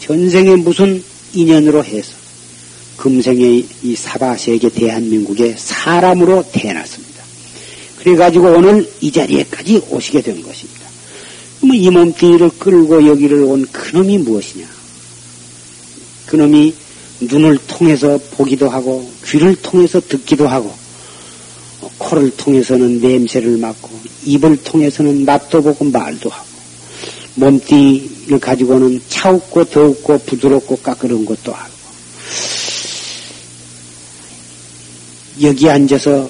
전생에 무슨 인연으로 해서 금생의 이 사바세계 대한민국에 사람으로 태어났습니다. 그래가지고 오늘 이 자리에까지 오시게 된 것입니다. 이 몸뚱이를 끌고 여기를 온 그놈이 무엇이냐? 그놈이 눈을 통해서 보기도 하고 귀를 통해서 듣기도 하고 코를 통해서는 냄새를 맡고 입을 통해서는 맛도 보고 말도 하고 몸띠를 가지고는 차갑고 더웁고 부드럽고 까끄러운 것도 알고. 여기 앉아서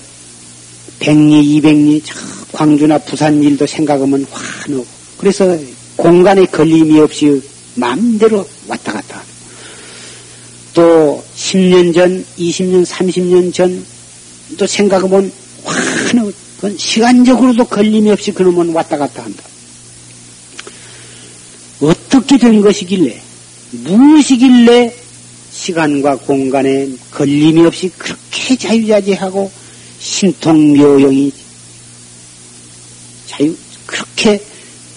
백리 이백리 광주나 부산 일도 생각하면 환하고. 그래서 공간에 걸림이 없이 마음대로 왔다 갔다 하고 또 10년 전, 20년, 30년 전 또 생각하면 환하고 시간적으로도 걸림이 없이 그놈은 왔다 갔다 한다. 어떻게 된 것이길래, 무엇이길래 시간과 공간에 걸림이 없이 그렇게 자유자재하고 신통묘용이 자유, 그렇게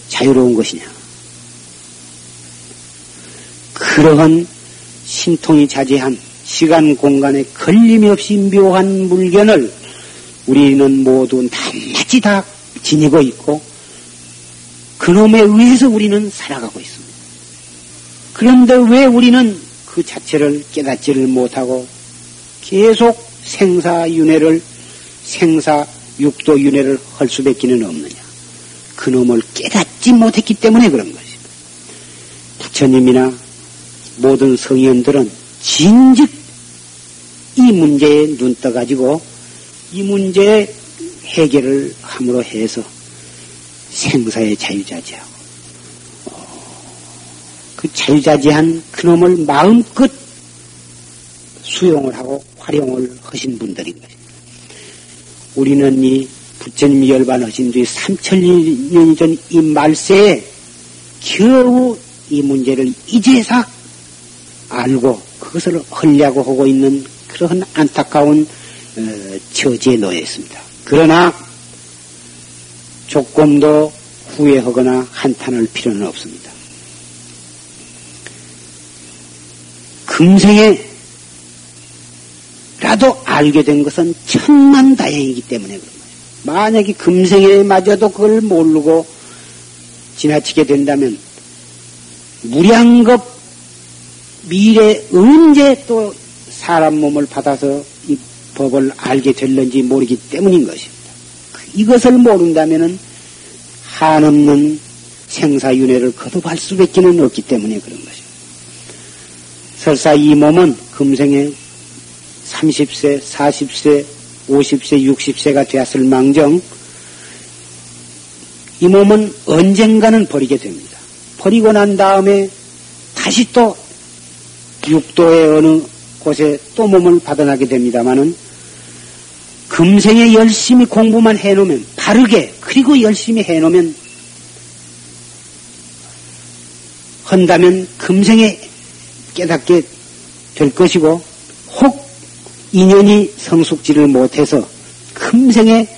자유로운 것이냐. 그러한 신통이 자제한 시간 공간에 걸림이 없이 묘한 물견을 우리는 모두 낱낱이 다 지니고 있고 그놈에 의해서 우리는 살아가고 있습니다. 그런데 왜 우리는 그 자체를 깨닫지를 못하고 계속 생사윤회를 생사 육도윤회를 할 수밖에는 없느냐? 그놈을 깨닫지 못했기 때문에 그런 것입니다. 부처님이나 모든 성현들은 진즉 이 문제에 눈 떠가지고 이 문제의 해결을 함으로 해서 생사의 자유자재하고 어, 그 자유자재한 그놈을 마음껏 수용을 하고 활용을 하신 분들인 것입니다. 우리는 이 부처님이 열반하신 뒤 3천년 전 이 말세에 겨우 이 문제를 이제서 알고 그것을 하려고 하고 있는 그런 안타까운 어, 처지에 놓여 있습니다. 그러나 조금도 후회하거나 한탄할 필요는 없습니다. 금생에 라도 알게 된 것은 천만 다행이기 때문에 그런 거죠. 만약에 금생에 마저도 그걸 모르고 지나치게 된다면 무량겁 미래 언제 또 사람 몸을 받아서 이 법을 알게 될는지 모르기 때문인 것입니다. 이것을 모른다면은 한없는 생사윤회를 거듭할 수밖에는 없기 때문에 그런 것입니다. 설사 이 몸은 금생에 30세, 40세, 50세, 60세가 되었을 망정 이 몸은 언젠가는 버리게 됩니다. 버리고 난 다음에 다시 또 육도의 어느 곳에 또 몸을 받아나게 됩니다마는 금생에 열심히 공부만 해놓으면 바르게 그리고 열심히 해놓으면 한다면 금생에 깨닫게 될 것이고 혹 인연이 성숙지를 못해서 금생에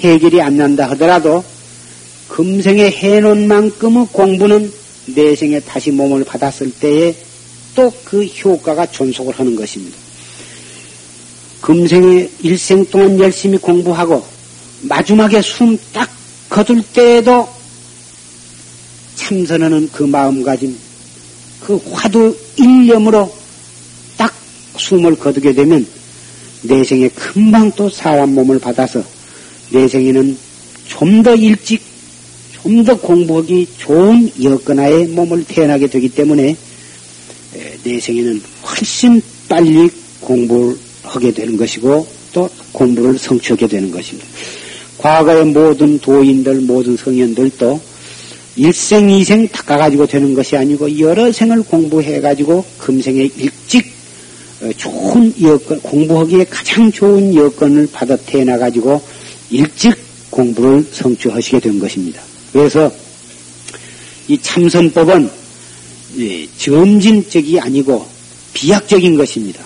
해결이 안 난다 하더라도 금생에 해놓은 만큼의 공부는 내생에 다시 몸을 받았을 때에 또 그 효과가 존속을 하는 것입니다. 금생에 일생 동안 열심히 공부하고 마지막에 숨 딱 거둘 때에도 참선하는 그 마음가짐, 그 화두 일념으로 딱 숨을 거두게 되면 내생에 금방 또 사람 몸을 받아서 내생에는 좀 더 일찍 좀 더 공부하기 좋은 여건하에 몸을 태어나게 되기 때문에 내생에는 훨씬 빨리 공부를 하게 되는 것이고 또 공부를 성취하게 되는 것입니다. 과거의 모든 도인들, 모든 성현들도 일생, 이생 닦아가지고 되는 것이 아니고 여러 생을 공부해가지고 금생에 일찍 어, 좋은 여건, 공부하기에 가장 좋은 여건을 받아 태어나가지고 일찍 공부를 성취하시게 된 것입니다. 그래서 이 참선법은 점진적이 아니고 비약적인 것입니다.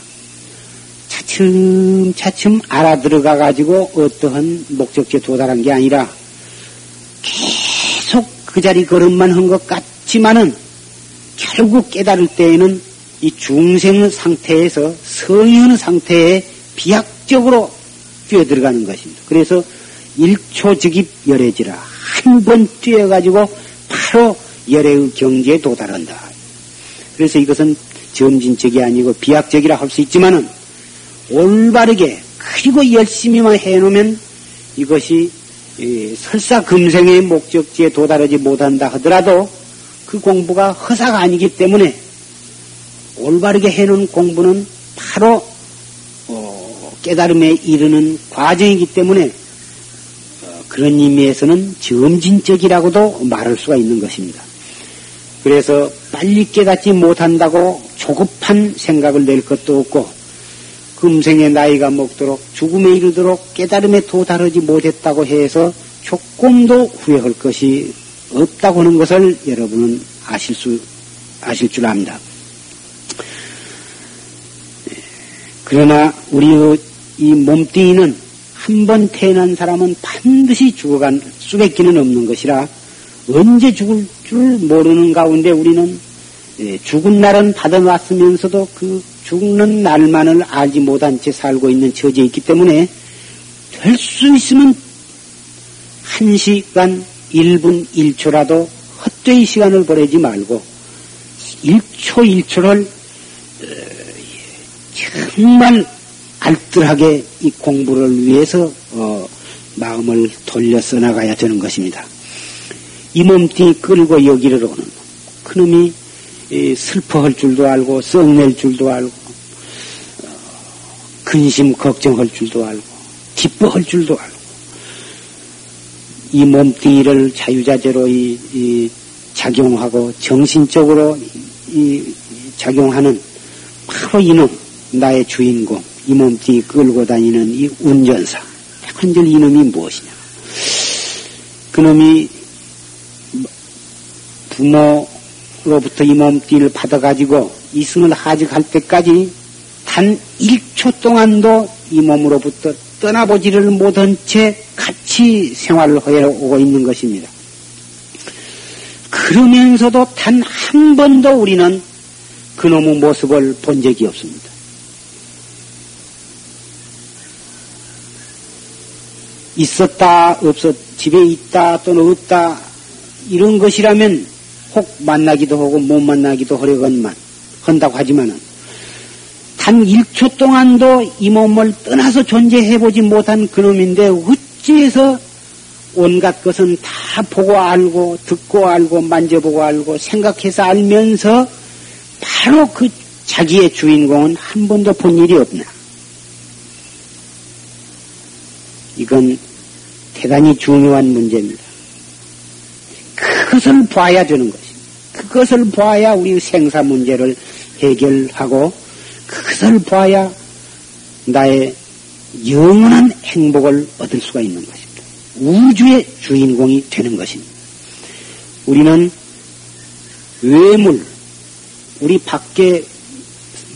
차츰 차츰 알아들어가 가지고 어떠한 목적지에 도달한 게 아니라 계속 그 자리 걸음만 한 것 같지만은 결국 깨달을 때에는 이 중생 상태에서 성인 상태에 비약적으로 뛰어들어가는 것입니다. 그래서 일초즉입 열애지라 한 번 뛰어가지고 바로 열애의 경지에 도달한다. 그래서 이것은 점진적이 아니고 비약적이라 할 수 있지만은 올바르게 그리고 열심히만 해놓으면 이것이 설사 금생의 목적지에 도달하지 못한다 하더라도 그 공부가 허사가 아니기 때문에 올바르게 해놓은 공부는 바로 어, 깨달음에 이르는 과정이기 때문에 어, 그런 의미에서는 점진적이라고도 말할 수가 있는 것입니다. 그래서 빨리 깨닫지 못한다고 조급한 생각을 낼 것도 없고 금생의 나이가 먹도록 죽음에 이르도록 깨달음에 도달하지 못했다고 해서 조금도 후회할 것이 없다고 하는 것을 여러분은 아실 수 아실 줄 압니다. 그러나 우리의 이 몸뚱이는 한 번 태어난 사람은 반드시 죽어간 수밖에는 없는 것이라 언제 죽을 줄 모르는 가운데 우리는 예, 죽은 날은 받아놨으면서도 그 죽는 날만을 알지 못한 채 살고 있는 처지에 있기 때문에 될 수 있으면 한 시간 1분 1초라도 헛되이 시간을 보내지 말고 1초 1초를 어, 정말 알뜰하게 이 공부를 위해서 어, 마음을 돌려 써나가야 되는 것입니다. 이 몸뚱이 끌고 여기를 오는 그놈이 슬퍼할 줄도 알고 썩낼 줄도 알고 어, 근심 걱정할 줄도 알고 기뻐할 줄도 알고 이 몸뚱이를 자유자재로 이, 이 작용하고 정신적으로 이, 작용하는 바로 이놈 나의 주인공, 이 몸뚱이 끌고 다니는 이 운전사. 한절 이놈이 무엇이냐. 그놈이 부모로부터 이 몸뚱이를 받아가지고 이승을 하직할 때까지 단 1초 동안도 이 몸으로부터 떠나보지를 못한 채 같이 생활을 해오고 있는 것입니다. 그러면서도 단 한 번도 우리는 그놈의 모습을 본 적이 없습니다. 있었다, 없었, 집에 있다, 또는 없다, 이런 것이라면 혹 만나기도 하고 못 만나기도 하려건만 한다고 하지만은 단 1초 동안도 이 몸을 떠나서 존재해보지 못한 그놈인데 어찌해서 온갖 것은 다 보고 알고 듣고 알고 만져보고 알고 생각해서 알면서 바로 그 자기의 주인공은 한 번도 본 일이 없나. 이건 대단히 중요한 문제입니다. 그것을 봐야 되는 것입니다. 그것을 봐야 우리 생사 문제를 해결하고 그것을 봐야 나의 영원한 행복을 얻을 수가 있는 것입니다. 우주의 주인공이 되는 것입니다. 우리는 외물, 우리 밖에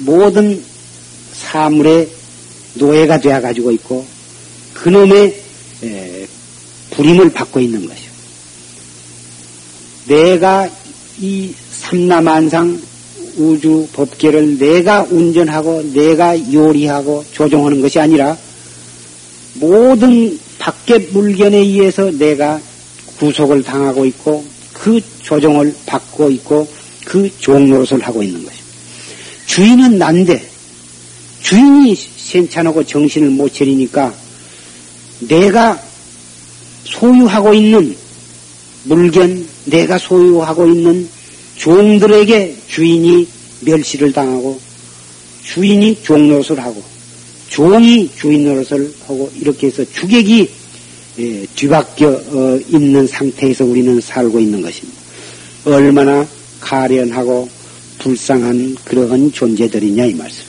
모든 사물의 노예가 되어 가지고 있고 그놈의 불임을 받고 있는 것이요. 내가 이 삼라만상 우주 법계를 내가 운전하고 내가 요리하고 조종하는 것이 아니라 모든 밖의 물견에 의해서 내가 구속을 당하고 있고 그 조종을 받고 있고 그 종노릇을 하고 있는 것입니다. 주인은 난데 주인이 괜찮하고 정신을 못 차리니까 내가 소유하고 있는 물견, 내가 소유하고 있는 종들에게 주인이 멸시를 당하고 주인이 종노릇을 하고 종이 주인 노릇을 하고 이렇게 해서 주객이 예, 뒤바뀌어 어, 있는 상태에서 우리는 살고 있는 것입니다. 얼마나 가련하고 불쌍한 그러한 존재들이냐 이 말씀.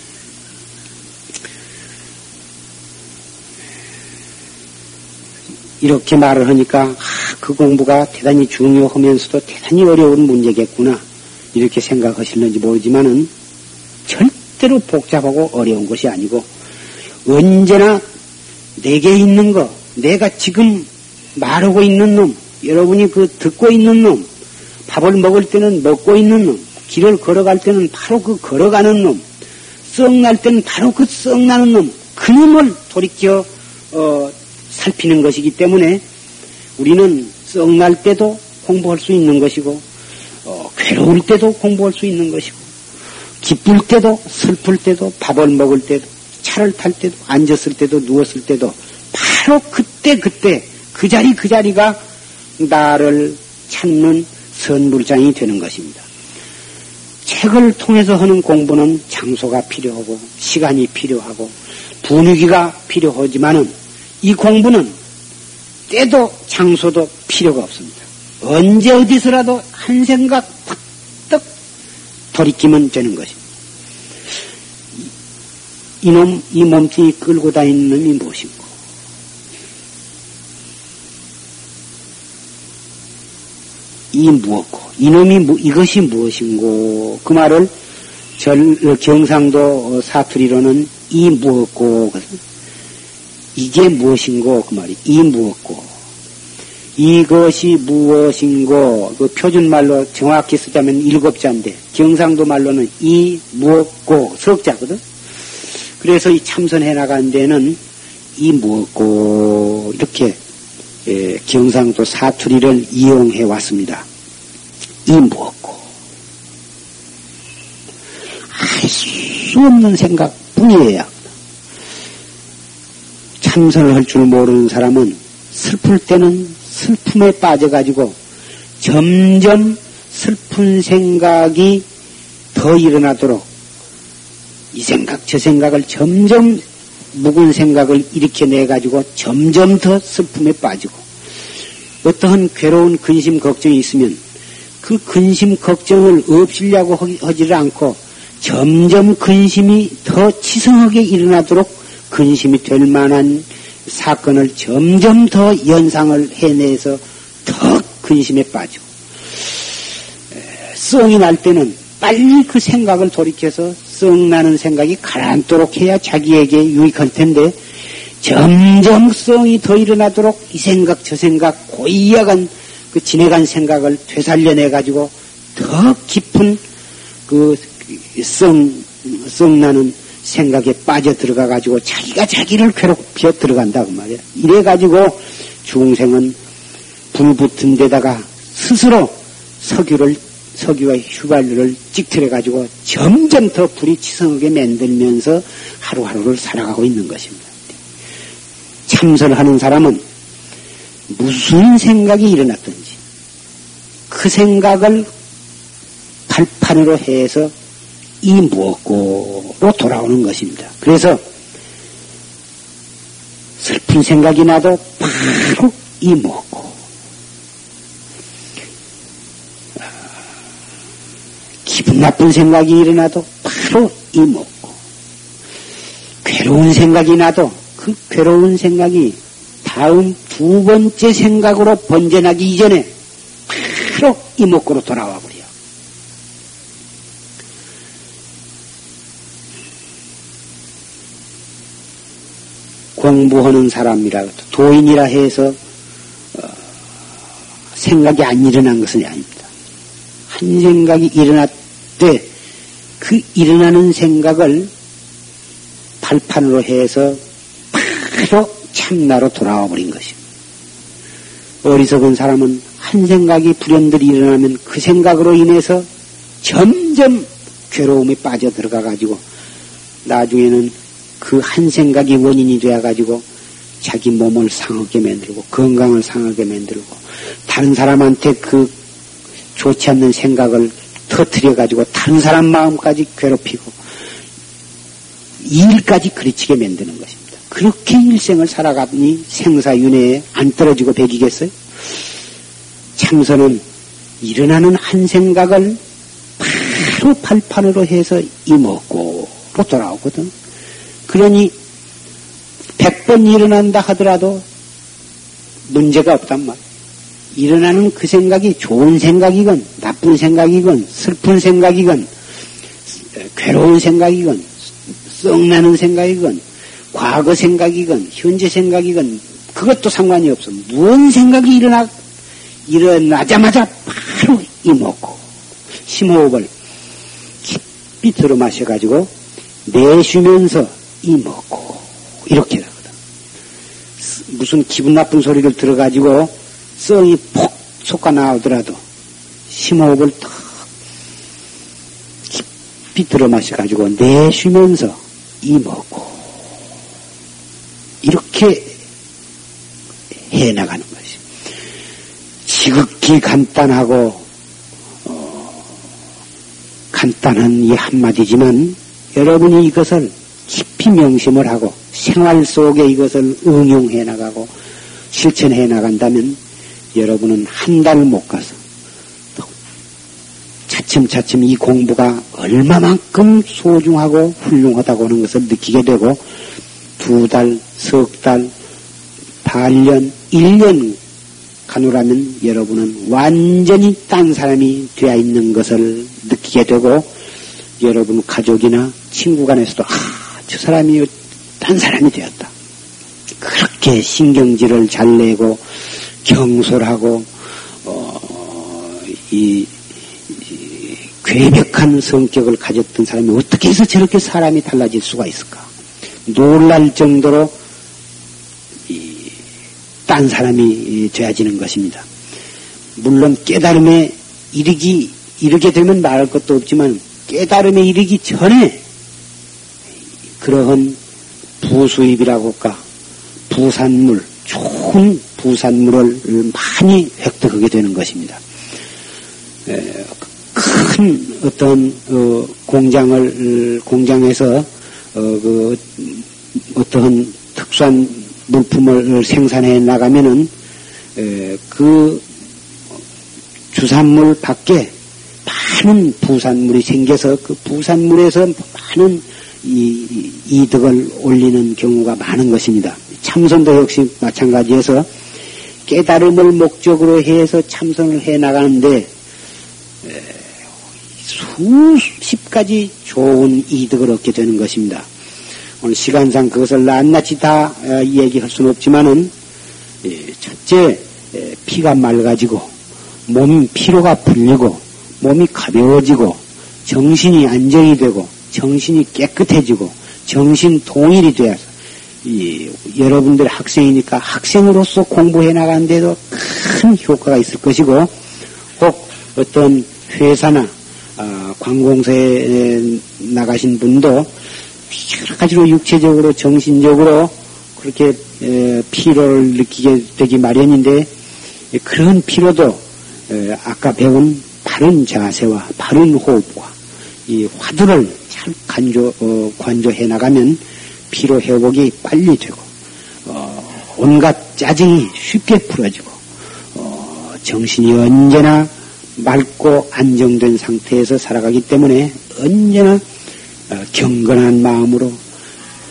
이렇게 말을 하니까 아, 그 공부가 대단히 중요하면서도 대단히 어려운 문제겠구나. 이렇게 생각하실는지 모르지만은 절대로 복잡하고 어려운 것이 아니고 언제나 내게 있는 거, 내가 지금 말하고 있는 놈, 여러분이 그 듣고 있는 놈, 밥을 먹을 때는 먹고 있는 놈, 길을 걸어갈 때는 바로 그 걸어가는 놈, 썩 날 때는 바로 그 썩 나는 놈, 그 놈을 돌이켜 어, 살피는 것이기 때문에 우리는 썩날 때도 공부할 수 있는 것이고 어, 괴로울 때도 공부할 수 있는 것이고 기쁠 때도 슬플 때도 밥을 먹을 때도 차를 탈 때도 앉았을 때도 누웠을 때도 바로 그때 그때 그 자리 그 자리가 나를 찾는 선물장이 되는 것입니다. 책을 통해서 하는 공부는 장소가 필요하고 시간이 필요하고 분위기가 필요하지만은 이 공부는 때도 장소도 필요가 없습니다. 언제 어디서라도 한 생각 팍떡 돌이키면 되는 것입니다. 이놈, 이 몸뚱이 끌고 다니는 놈이 무엇인고? 이 무엇고? 이놈이 이것이 무엇인고? 그 말을 절, 경상도 사투리로는 이 무엇고? 이게 무엇인고? 그 말이 이 무엇고? 이것이 무엇인고? 그 표준말로 정확히 쓰자면 일곱 자인데 경상도 말로는 이 무엇고 석자거든. 그래서 이 참선해 나간 데는 이 무엇고 이렇게 예, 경상도 사투리를 이용해 왔습니다. 이 무엇고 알 수 없는 생각뿐이에요. 참선을 할 줄 모르는 사람은 슬플 때는 슬픔에 빠져가지고 점점 슬픈 생각이 더 일어나도록 이 생각, 저 생각을 점점 묵은 생각을 일으켜내 가지고 점점 더 슬픔에 빠지고 어떠한 괴로운 근심 걱정이 있으면 그 근심 걱정을 없이려고 하지를 않고 점점 근심이 더 치성하게 일어나도록 근심이 될 만한 사건을 점점 더 연상을 해내서 더 근심에 빠져. 썽이 날 때는 빨리 그 생각을 돌이켜서 썽 나는 생각이 가라앉도록 해야 자기에게 유익할 텐데 점점 썽이 더 일어나도록 이 생각 저 생각 고이야간 그 지내간 생각을 되살려내 가지고 더 깊은 그 썽, 썽 나는 생각에 빠져 들어가 가지고 자기가 자기를 괴롭혀 들어간다 그 말이야. 이래 가지고 중생은 불 붙은 데다가 스스로 석유를 석유와 휘발유를 찍틀어 가지고 점점 더 불이 치성하게 만들면서 하루하루를 살아가고 있는 것입니다. 참선하는 사람은 무슨 생각이 일어났든지 그 생각을 발판으로 해서 이 무엇고로 돌아오는 것입니다. 그래서 슬픈 생각이 나도 바로 이 무엇고 기분 나쁜 생각이 일어나도 바로 이 무엇고 괴로운 생각이 나도 그 괴로운 생각이 다음 두 번째 생각으로 번져나기 이전에 바로 이목구로 돌아와 버려. 공부하는 사람이라 도인이라 해서 어, 생각이 안 일어난 것은 아닙니다. 한 생각이 일어날 때그 일어나는 생각을 발판으로 해서 바로 참나로 돌아와 버린 것입니다. 어리석은 사람은 한 생각이 불현들이 일어나면 그 생각으로 인해서 점점 괴로움에 빠져 들어가 가지고 나중에는 그 한 생각이 원인이 되어 가지고 자기 몸을 상하게 만들고 건강을 상하게 만들고 다른 사람한테 그 좋지 않는 생각을 터트려 가지고 다른 사람 마음까지 괴롭히고 일까지 그르치게 만드는 것입니다. 그렇게 일생을 살아가니 생사윤회에 안 떨어지고 배기겠어요? 참선은 일어나는 한 생각을 바로 발판으로 해서 이먹고로 돌아오거든. 그러니 백 번 일어난다 하더라도 문제가 없단 말. 일어나는 그 생각이 좋은 생각이건 나쁜 생각이건 슬픈 생각이건 괴로운 생각이건 썩나는 생각이건 과거 생각이건 현재 생각이건 그것도 상관이 없어. 무슨 생각이 일어나 일어나자마자 바로 이먹고 심호흡을 깊이 들어 마셔가지고 내쉬면서 이먹고 이렇게 하거든. 무슨 기분 나쁜 소리를 들어가지고 썽이 폭 솟아 나오더라도 심호흡을 탁 깊이 들어 마셔가지고 내쉬면서 이먹고 이렇게 해나가는 것이 지극히 간단하고 어, 간단한 이 한마디지만 여러분이 이것을 깊이 명심을 하고 생활 속에 이것을 응용해 나가고 실천해 나간다면 여러분은 한 달 못 가서 차츰차츰 이 공부가 얼마만큼 소중하고 훌륭하다고 하는 것을 느끼게 되고 두 달, 석 달, 반년, 일년 가노라면 여러분은 완전히 딴 사람이 되어 있는 것을 느끼게 되고 여러분 가족이나 친구 간에서도 아, 저 사람이 딴 사람이 되었다. 그렇게 신경질을 잘 내고 경솔하고 어, 이, 이 괴벽한 성격을 가졌던 사람이 어떻게 해서 저렇게 사람이 달라질 수가 있을까? 놀랄 정도로 이, 딴 사람이 되어지는 것입니다. 물론 깨달음에 이르기 이르게 되면 말할 것도 없지만 깨달음에 이르기 전에 그러한 부수입이라고 할까 부산물 좋은 부산물을 많이 획득하게 되는 것입니다. 큰 어떤 어, 공장을 공장에서 어, 그 어떤 특수한 물품을 생산해 나가면은 그 주산물 밖에 많은 부산물이 생겨서 그 부산물에서 많은 이, 이득을 올리는 경우가 많은 것입니다. 참선도 역시 마찬가지에서 깨달음을 목적으로 해서 참선을 해 나가는데 수십 가지 좋은 이득을 얻게 되는 것입니다. 오늘 시간상 그것을 낱낱이 다 어, 얘기할 수는 없지만은 예, 첫째 피가 맑아지고 몸 피로가 풀리고 몸이 가벼워지고 정신이 안정이 되고 정신이 깨끗해지고 정신 동일이 되어서 이, 여러분들 학생이니까 학생으로서 공부해 나가는데도 큰 효과가 있을 것이고 꼭 어떤 회사나 어, 관공서에 나가신 분도 여러 가지로 육체적으로 정신적으로 그렇게 에, 피로를 느끼게 되기 마련인데 그런 피로도 에, 아까 배운 바른 자세와 바른 호흡과 이 화두를 잘 간조, 어, 관조해 나가면 피로 회복이 빨리 되고 어, 온갖 짜증이 쉽게 풀어지고 어, 정신이 언제나 맑고 안정된 상태에서 살아가기 때문에 언제나 어, 경건한 마음으로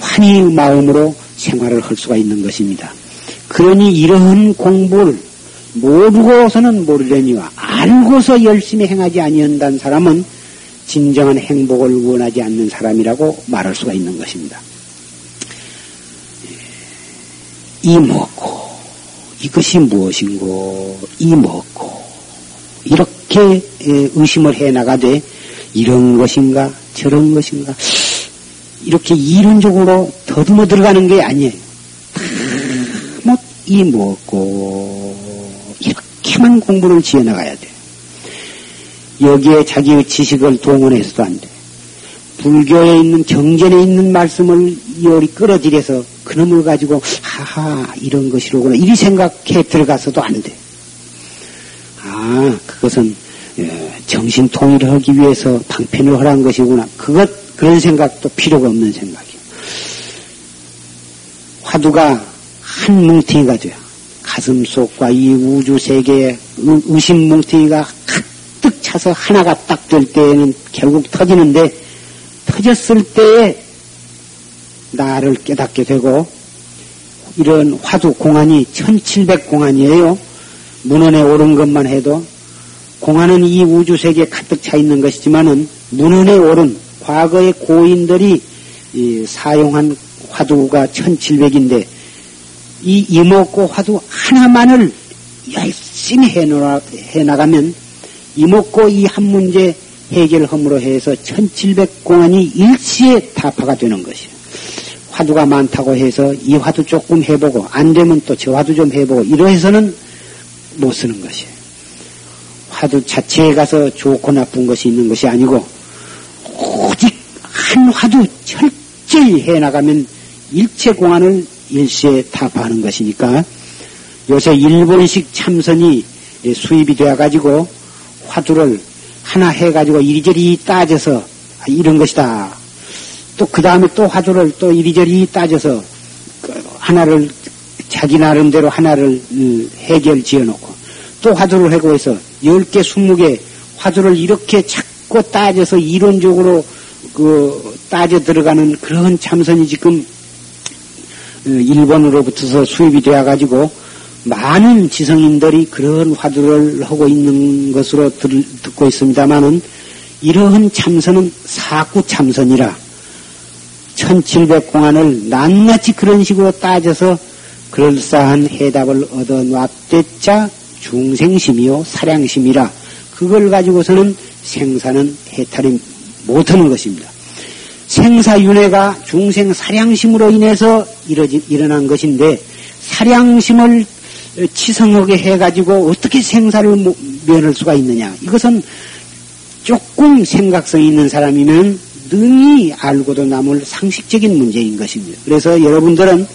환희 마음으로 생활을 할 수가 있는 것입니다. 그러니 이러한 공부를 모르고서는 모르려니와 알고서 열심히 행하지 아니한다는 사람은 진정한 행복을 원하지 않는 사람이라고 말할 수가 있는 것입니다. 이 먹고 이것이 무엇인고 이 먹고 이렇게 의심을 해 나가되 이런 것인가 저런 것인가 이렇게 이론적으로 더듬어 들어가는 게 아니에요. 뭐이 먹고 이렇게만 공부를 지어 나가야 돼. 여기에 자기의 지식을 동원해서도 안 돼. 불교에 있는 정전에 있는 말씀을 요리 끌어들여서 그놈을 가지고 하하 이런 것이로구나 이리 생각해 들어가서도 안 돼. 아 그것은 예, 정신 통일을 하기 위해서 방편을 하라는 것이구나. 그것 그런 생각도 필요가 없는 생각이에요. 화두가 한 뭉탱이가 돼요. 가슴 속과 이 우주 세계의 의심 뭉탱이가 차서 하나가 딱 될 때에는 결국 터지는데 터졌을 때에 나를 깨닫게 되고 이런 화두 공안이 1700 공안이에요. 문헌에 오른 것만 해도 공안은 이 우주 세계에 가득 차 있는 것이지만은 문헌에 오른 과거의 고인들이 사용한 화두가 1700인데 이 이목고 화두 하나만을 열심히 해 나가면 이목고 이 한 문제 해결함으로 해서 1700 공안이 일시에 타파가 되는 것이에요. 화두가 많다고 해서 이 화두 조금 해보고 안 되면 또 저 화두 좀 해보고 이러해서는 못 쓰는 것이에요. 화두 자체에 가서 좋고 나쁜 것이 있는 것이 아니고 오직 한 화두 철저히 해나가면 일체 공안을 일시에 타파하는 것이니까 요새 일본식 참선이 수입이 되어가지고 화두를 하나 해가지고 이리저리 따져서 이런 것이다. 또 그 다음에 또 화두를 또 이리저리 따져서 그 하나를 자기 나름대로 하나를 음, 해결 지어놓고 또 화두를 하고 해서 10개, 20개 화두를 이렇게 자꾸 따져서 이론적으로 그 따져 들어가는 그런 참선이 지금 어, 일본으로부터서 수입이 되어 가지고 많은 지성인들이 그런 화두를 하고 있는 것으로 들, 듣고 있습니다만은 이러한 참선은 사구 참선이라 1700공안을 낱낱이 그런 식으로 따져서 그럴싸한 해답을 얻어 놨댔자 중생심이요 사량심이라 그걸 가지고서는 생사는 해탈이 못하는 것입니다. 생사윤회가 중생 사량심으로 인해서 일어난 것인데 사량심을 치성하게 해가지고 어떻게 생사를 면할 수가 있느냐. 이것은 조금 생각성 있는 사람이면 능히 알고도 남을 상식적인 문제인 것입니다. 그래서 여러분들은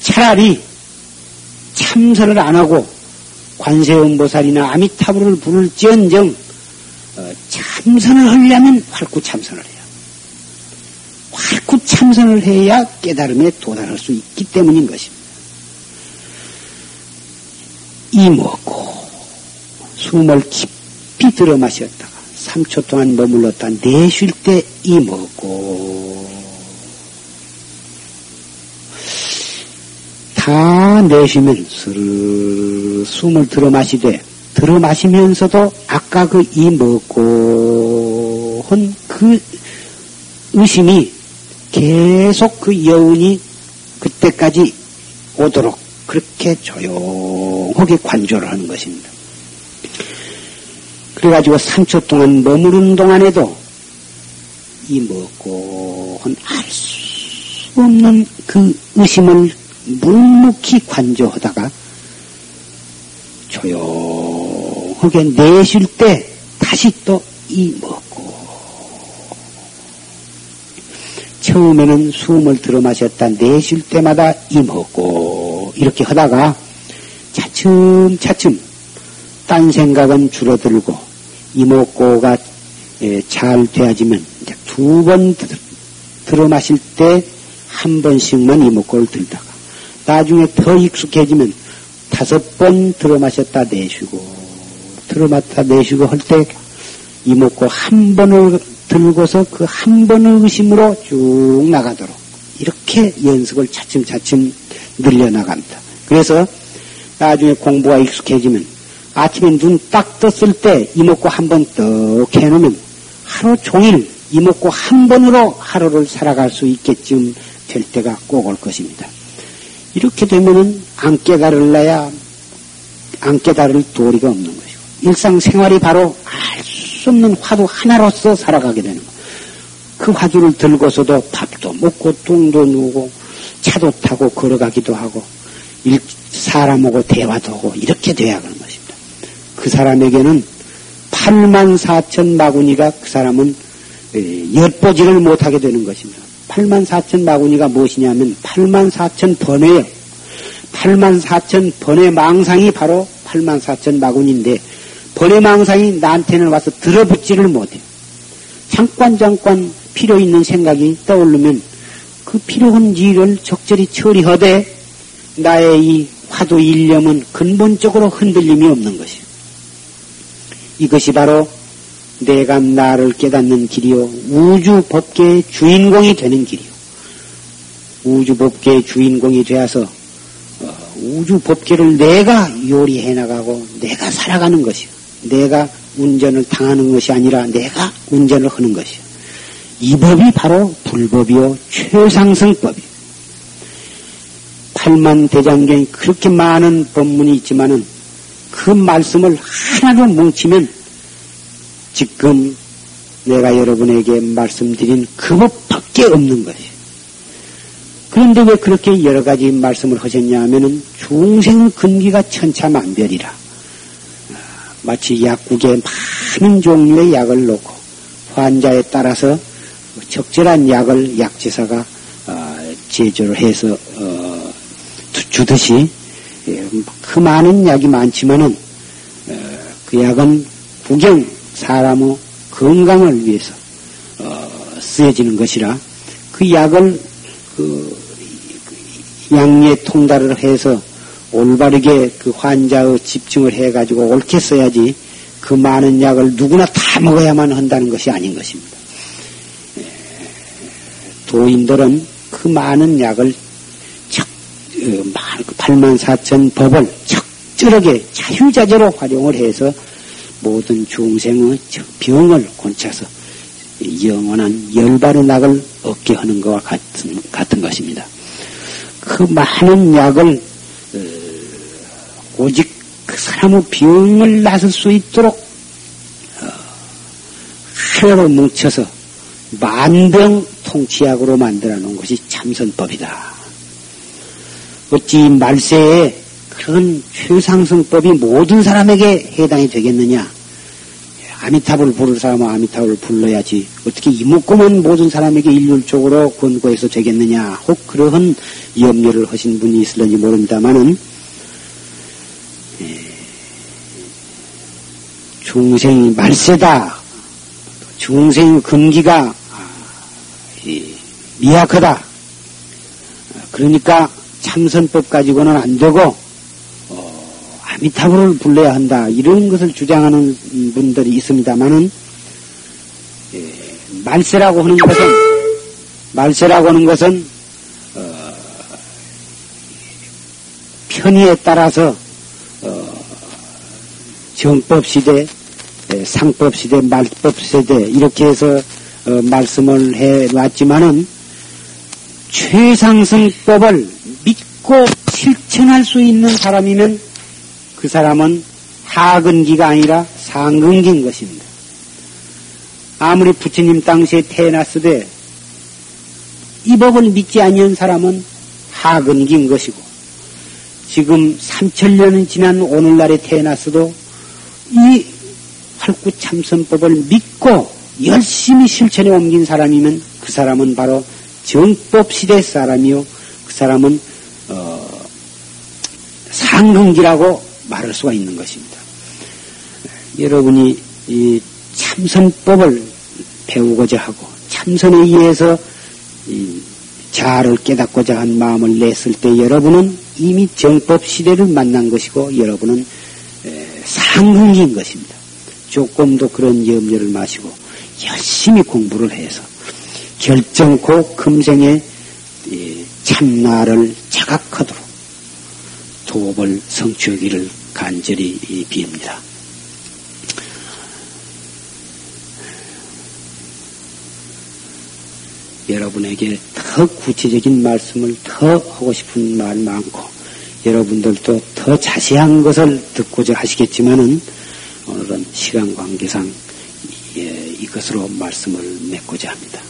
차라리 참선을 안 하고 관세음보살이나 아미타불을 부를지언정 어, 참선을 하려면 활구 참선을 해요. 활구 참선을 해야 깨달음에 도달할 수 있기 때문인 것입니다. 이 먹고 숨을 깊이 들어 마셨다가 3초 동안 머물렀다. 내쉴 때 이 먹고 다 내쉬면 스르 숨을 들어 마시되 들어 마시면서도 아까 그 이 먹고 한 그 의심이 계속 그 여운이 그때까지 오도록 그렇게 조용하게 관조를 하는 것입니다. 그래가지고 3초 동안 머무른 동안에도 이 먹고 알수 없는 그 의심을 묵묵히 관조하다가 조용하게 내쉴 때 다시 또 이 먹고 처음에는 숨을 들어 마셨다. 내쉴 때마다 이 먹고 이렇게 하다가 차츰 차츰 딴 생각은 줄어들고 이목고가 예, 잘 되어지면 두 번 들어 마실 때 한 번씩만 이목고를 들다가 나중에 더 익숙해지면 다섯 번 들어 마셨다 내쉬고 들어 마셨다 내쉬고 할 때 이목고 한 번을 들고서 그 한 번의 의심으로 쭉 나가도록 이렇게 연습을 차츰차츰 늘려나갑니다. 그래서 나중에 공부가 익숙해지면 아침에 눈 딱 떴을 때 이목구 한 번 떡 해놓으면 하루 종일 이목구 한 번으로 하루를 살아갈 수 있게쯤 될 때가 꼭 올 것입니다. 이렇게 되면은 안 깨달을래야 안 깨달을 도리가 없는 것이고 일상생활이 바로 알 수 없는 화두 하나로서 살아가게 되는 것. 그 화두를 들고서도 밥도 먹고 똥도 누고 차도 타고 걸어가기도 하고 일, 사람하고 대화도 하고 이렇게 돼야 하는 것입니다. 그 사람에게는 8만 4천 마구니가 그 사람은 엿보지를 못하게 되는 것입니다. 8만 4천 마구니가 무엇이냐면 8만 4천 번외요. 8만 4천 번외 망상이 바로 8만 4천 마구니인데 번외 망상이 나한테는 와서 들어붙지를 못해요. 잠깐 잠깐 필요 있는 생각이 떠오르면 그 필요한 일을 적절히 처리하되 나의 이 화두 일념은 근본적으로 흔들림이 없는 것이요. 이것이 바로 내가 나를 깨닫는 길이요. 우주 법계의 주인공이 되는 길이요. 우주 법계의 주인공이 되어서 어, 우주 법계를 내가 요리해 나가고 내가 살아가는 것이요. 내가 운전을 당하는 것이 아니라 내가 운전을 하는 것이요. 이 법이 바로 불법이요. 최상승법이요. 팔만 대장경이 그렇게 많은 법문이 있지만은 그 말씀을 하나로 뭉치면 지금 내가 여러분에게 말씀드린 그 법밖에 없는 것이에요. 그런데 왜 그렇게 여러 가지 말씀을 하셨냐 하면은 중생 근기가 천차만별이라 마치 약국에 많은 종류의 약을 놓고 환자에 따라서 적절한 약을 약제사가 어, 제조를 해서 어, 주듯이 예, 그 많은 약이 많지만은 어, 그 약은 구경 사람의 건강을 위해서 어, 쓰여지는 것이라 그 약을 그 양의 통달을 해서 올바르게 그 환자의 집중을 해가지고 옳게 써야지 그 많은 약을 누구나 다 먹어야만 한다는 것이 아닌 것입니다. 예, 도인들은 그 많은 약을 8만 어, 4천 법을 적절하게 자유자재로 활용을 해서 모든 중생의 병을 곤차서 영원한 열반의 낙을 얻게 하는 것과 같은, 같은 것입니다. 그 많은 약을 어, 오직 그 사람의 병을 나설 수 있도록 어, 하나로 뭉쳐서 만병 통치약으로 만들어 놓은 것이 참선법이다. 어찌 말세에 그런 최상승법이 모든 사람에게 해당이 되겠느냐? 아미타불 부를 사람은 아미타불을 불러야지 어떻게 이목구만 모든 사람에게 일률적으로 권고해서 되겠느냐? 혹 그러한 염려를 하신 분이 있을런지 모릅니다만은 예, 중생이 말세다. 중생 근기가 아, 미약하다. 그러니까 참선법 가지고는 안 되고 아 미타불을 불러야 한다. 이런 것을 주장하는 분들이 있습니다만은 말세라고 하는 것은 말세라고 하는 것은 어, 편의에 따라서 어, 정법 시대, 상법 시대, 말법 시대 이렇게 해서 어, 말씀을 해 놨지만은 최상승법을 믿고 실천할 수 있는 사람이면 그 사람은 하근기가 아니라 상근기인 것입니다. 아무리 부처님 당시에 태어났으되 이 법을 믿지 아니한 사람은 하근기인 것이고 지금 3천년은 지난 오늘날에 태어났어도 이 활구 참선법을 믿고 열심히 실천에 옮긴 사람이면 그 사람은 바로 정법 시대 사람이요 그 사람은 어, 상근기라고 말할 수가 있는 것입니다. 여러분이 이 참선법을 배우고자 하고 참선에 의해서 자아를 깨닫고자 한 마음을 냈을 때 여러분은 이미 정법 시대를 만난 것이고 여러분은 상흥인 것입니다. 조금도 그런 염려를 마시고 열심히 공부를 해서 결정코 금생에 참나를 자각하도록 도업을 성취하기를 간절히 빕니다. 여러분에게 더 구체적인 말씀을 더 하고 싶은 말 많고 여러분들도 더 자세한 것을 듣고자 하시겠지만은 오늘은 시간 관계상 예, 이것으로 말씀을 맺고자 합니다.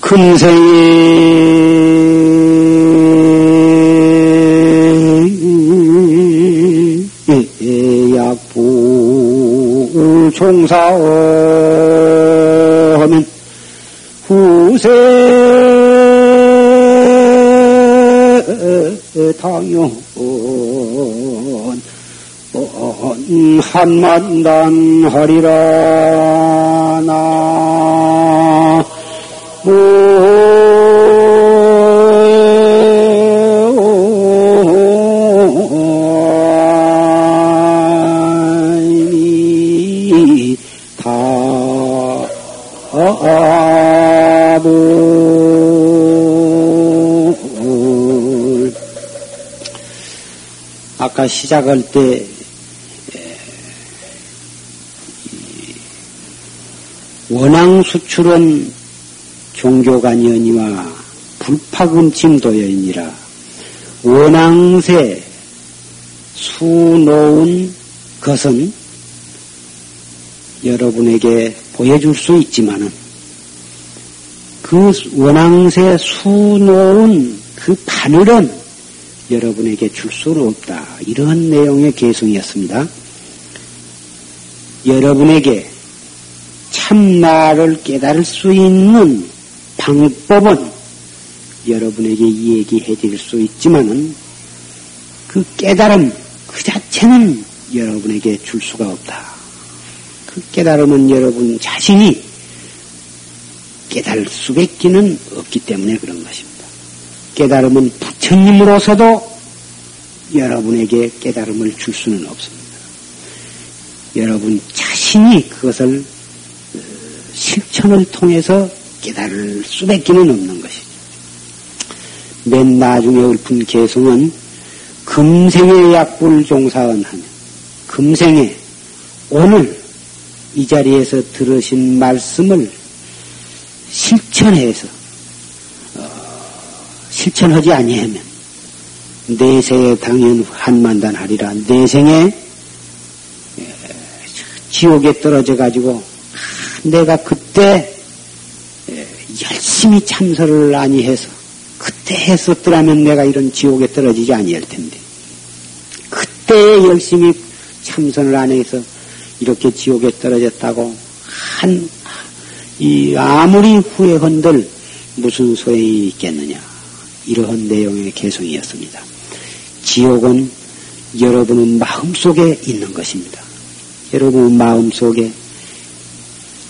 금생에 종사하면 후세 당연 한만단 하리라 나 아까 시작할 때 원앙 수출은 종교간연이와 불파금침도여이니라 원앙새 수놓은 것은 여러분에게 보여줄 수 있지만은 그 원앙새 수놓은 그 바늘은 여러분에게 줄 수는 없다. 이러한 내용의 개성이었습니다. 여러분에게 참나를 깨달을 수 있는 방법은 여러분에게 이야기해 드릴 수 있지만은 그 깨달음 그 자체는 여러분에게 줄 수가 없다. 그 깨달음은 여러분 자신이 깨달을 수밖에는 없기 때문에 그런 것입니다. 깨달음은 부처님으로서도 여러분에게 깨달음을 줄 수는 없습니다. 여러분 자신이 그것을 어, 실천을 통해서 깨달을 수밖에는 없는 것이죠. 맨 나중에 읊은 개성은 금생의 약불 종사은 하면 금생에 오늘 이 자리에서 들으신 말씀을 실천해서 실천하지 아니하면 내생에 당연 한만단하리라. 내생에 지옥에 떨어져 가지고 내가 그때 열심히 참선을 아니해서 그때 했었더라면 내가 이런 지옥에 떨어지지 아니할 텐데. 그때 열심히 참선을 안 해서 이렇게 지옥에 떨어졌다고 한 이 아무리 후회헌들 무슨 소용이 있겠느냐 이러한 내용의 개성이었습니다. 지옥은 여러분의 마음속에 있는 것입니다. 여러분의 마음속에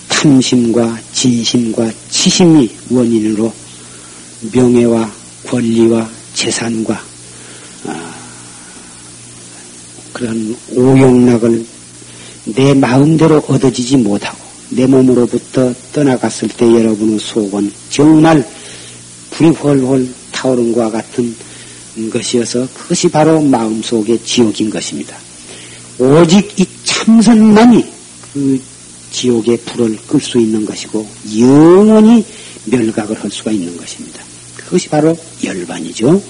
탐심과 진심과 치심이 원인으로 명예와 권리와 재산과 아, 그런 오용락을 내 마음대로 얻어지지 못하고 내 몸으로부터 떠나갔을 때 여러분의 속은 정말 불이 훨훨 타오른 것과 같은 것이어서 그것이 바로 마음속의 지옥인 것입니다. 오직 이 참선만이 그 지옥의 불을 끌 수 있는 것이고 영원히 멸각을 할 수가 있는 것입니다. 그것이 바로 열반이죠.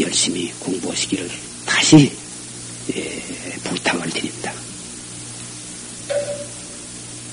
열심히 공부하시기를 다시 예, 부탁을 드립니다.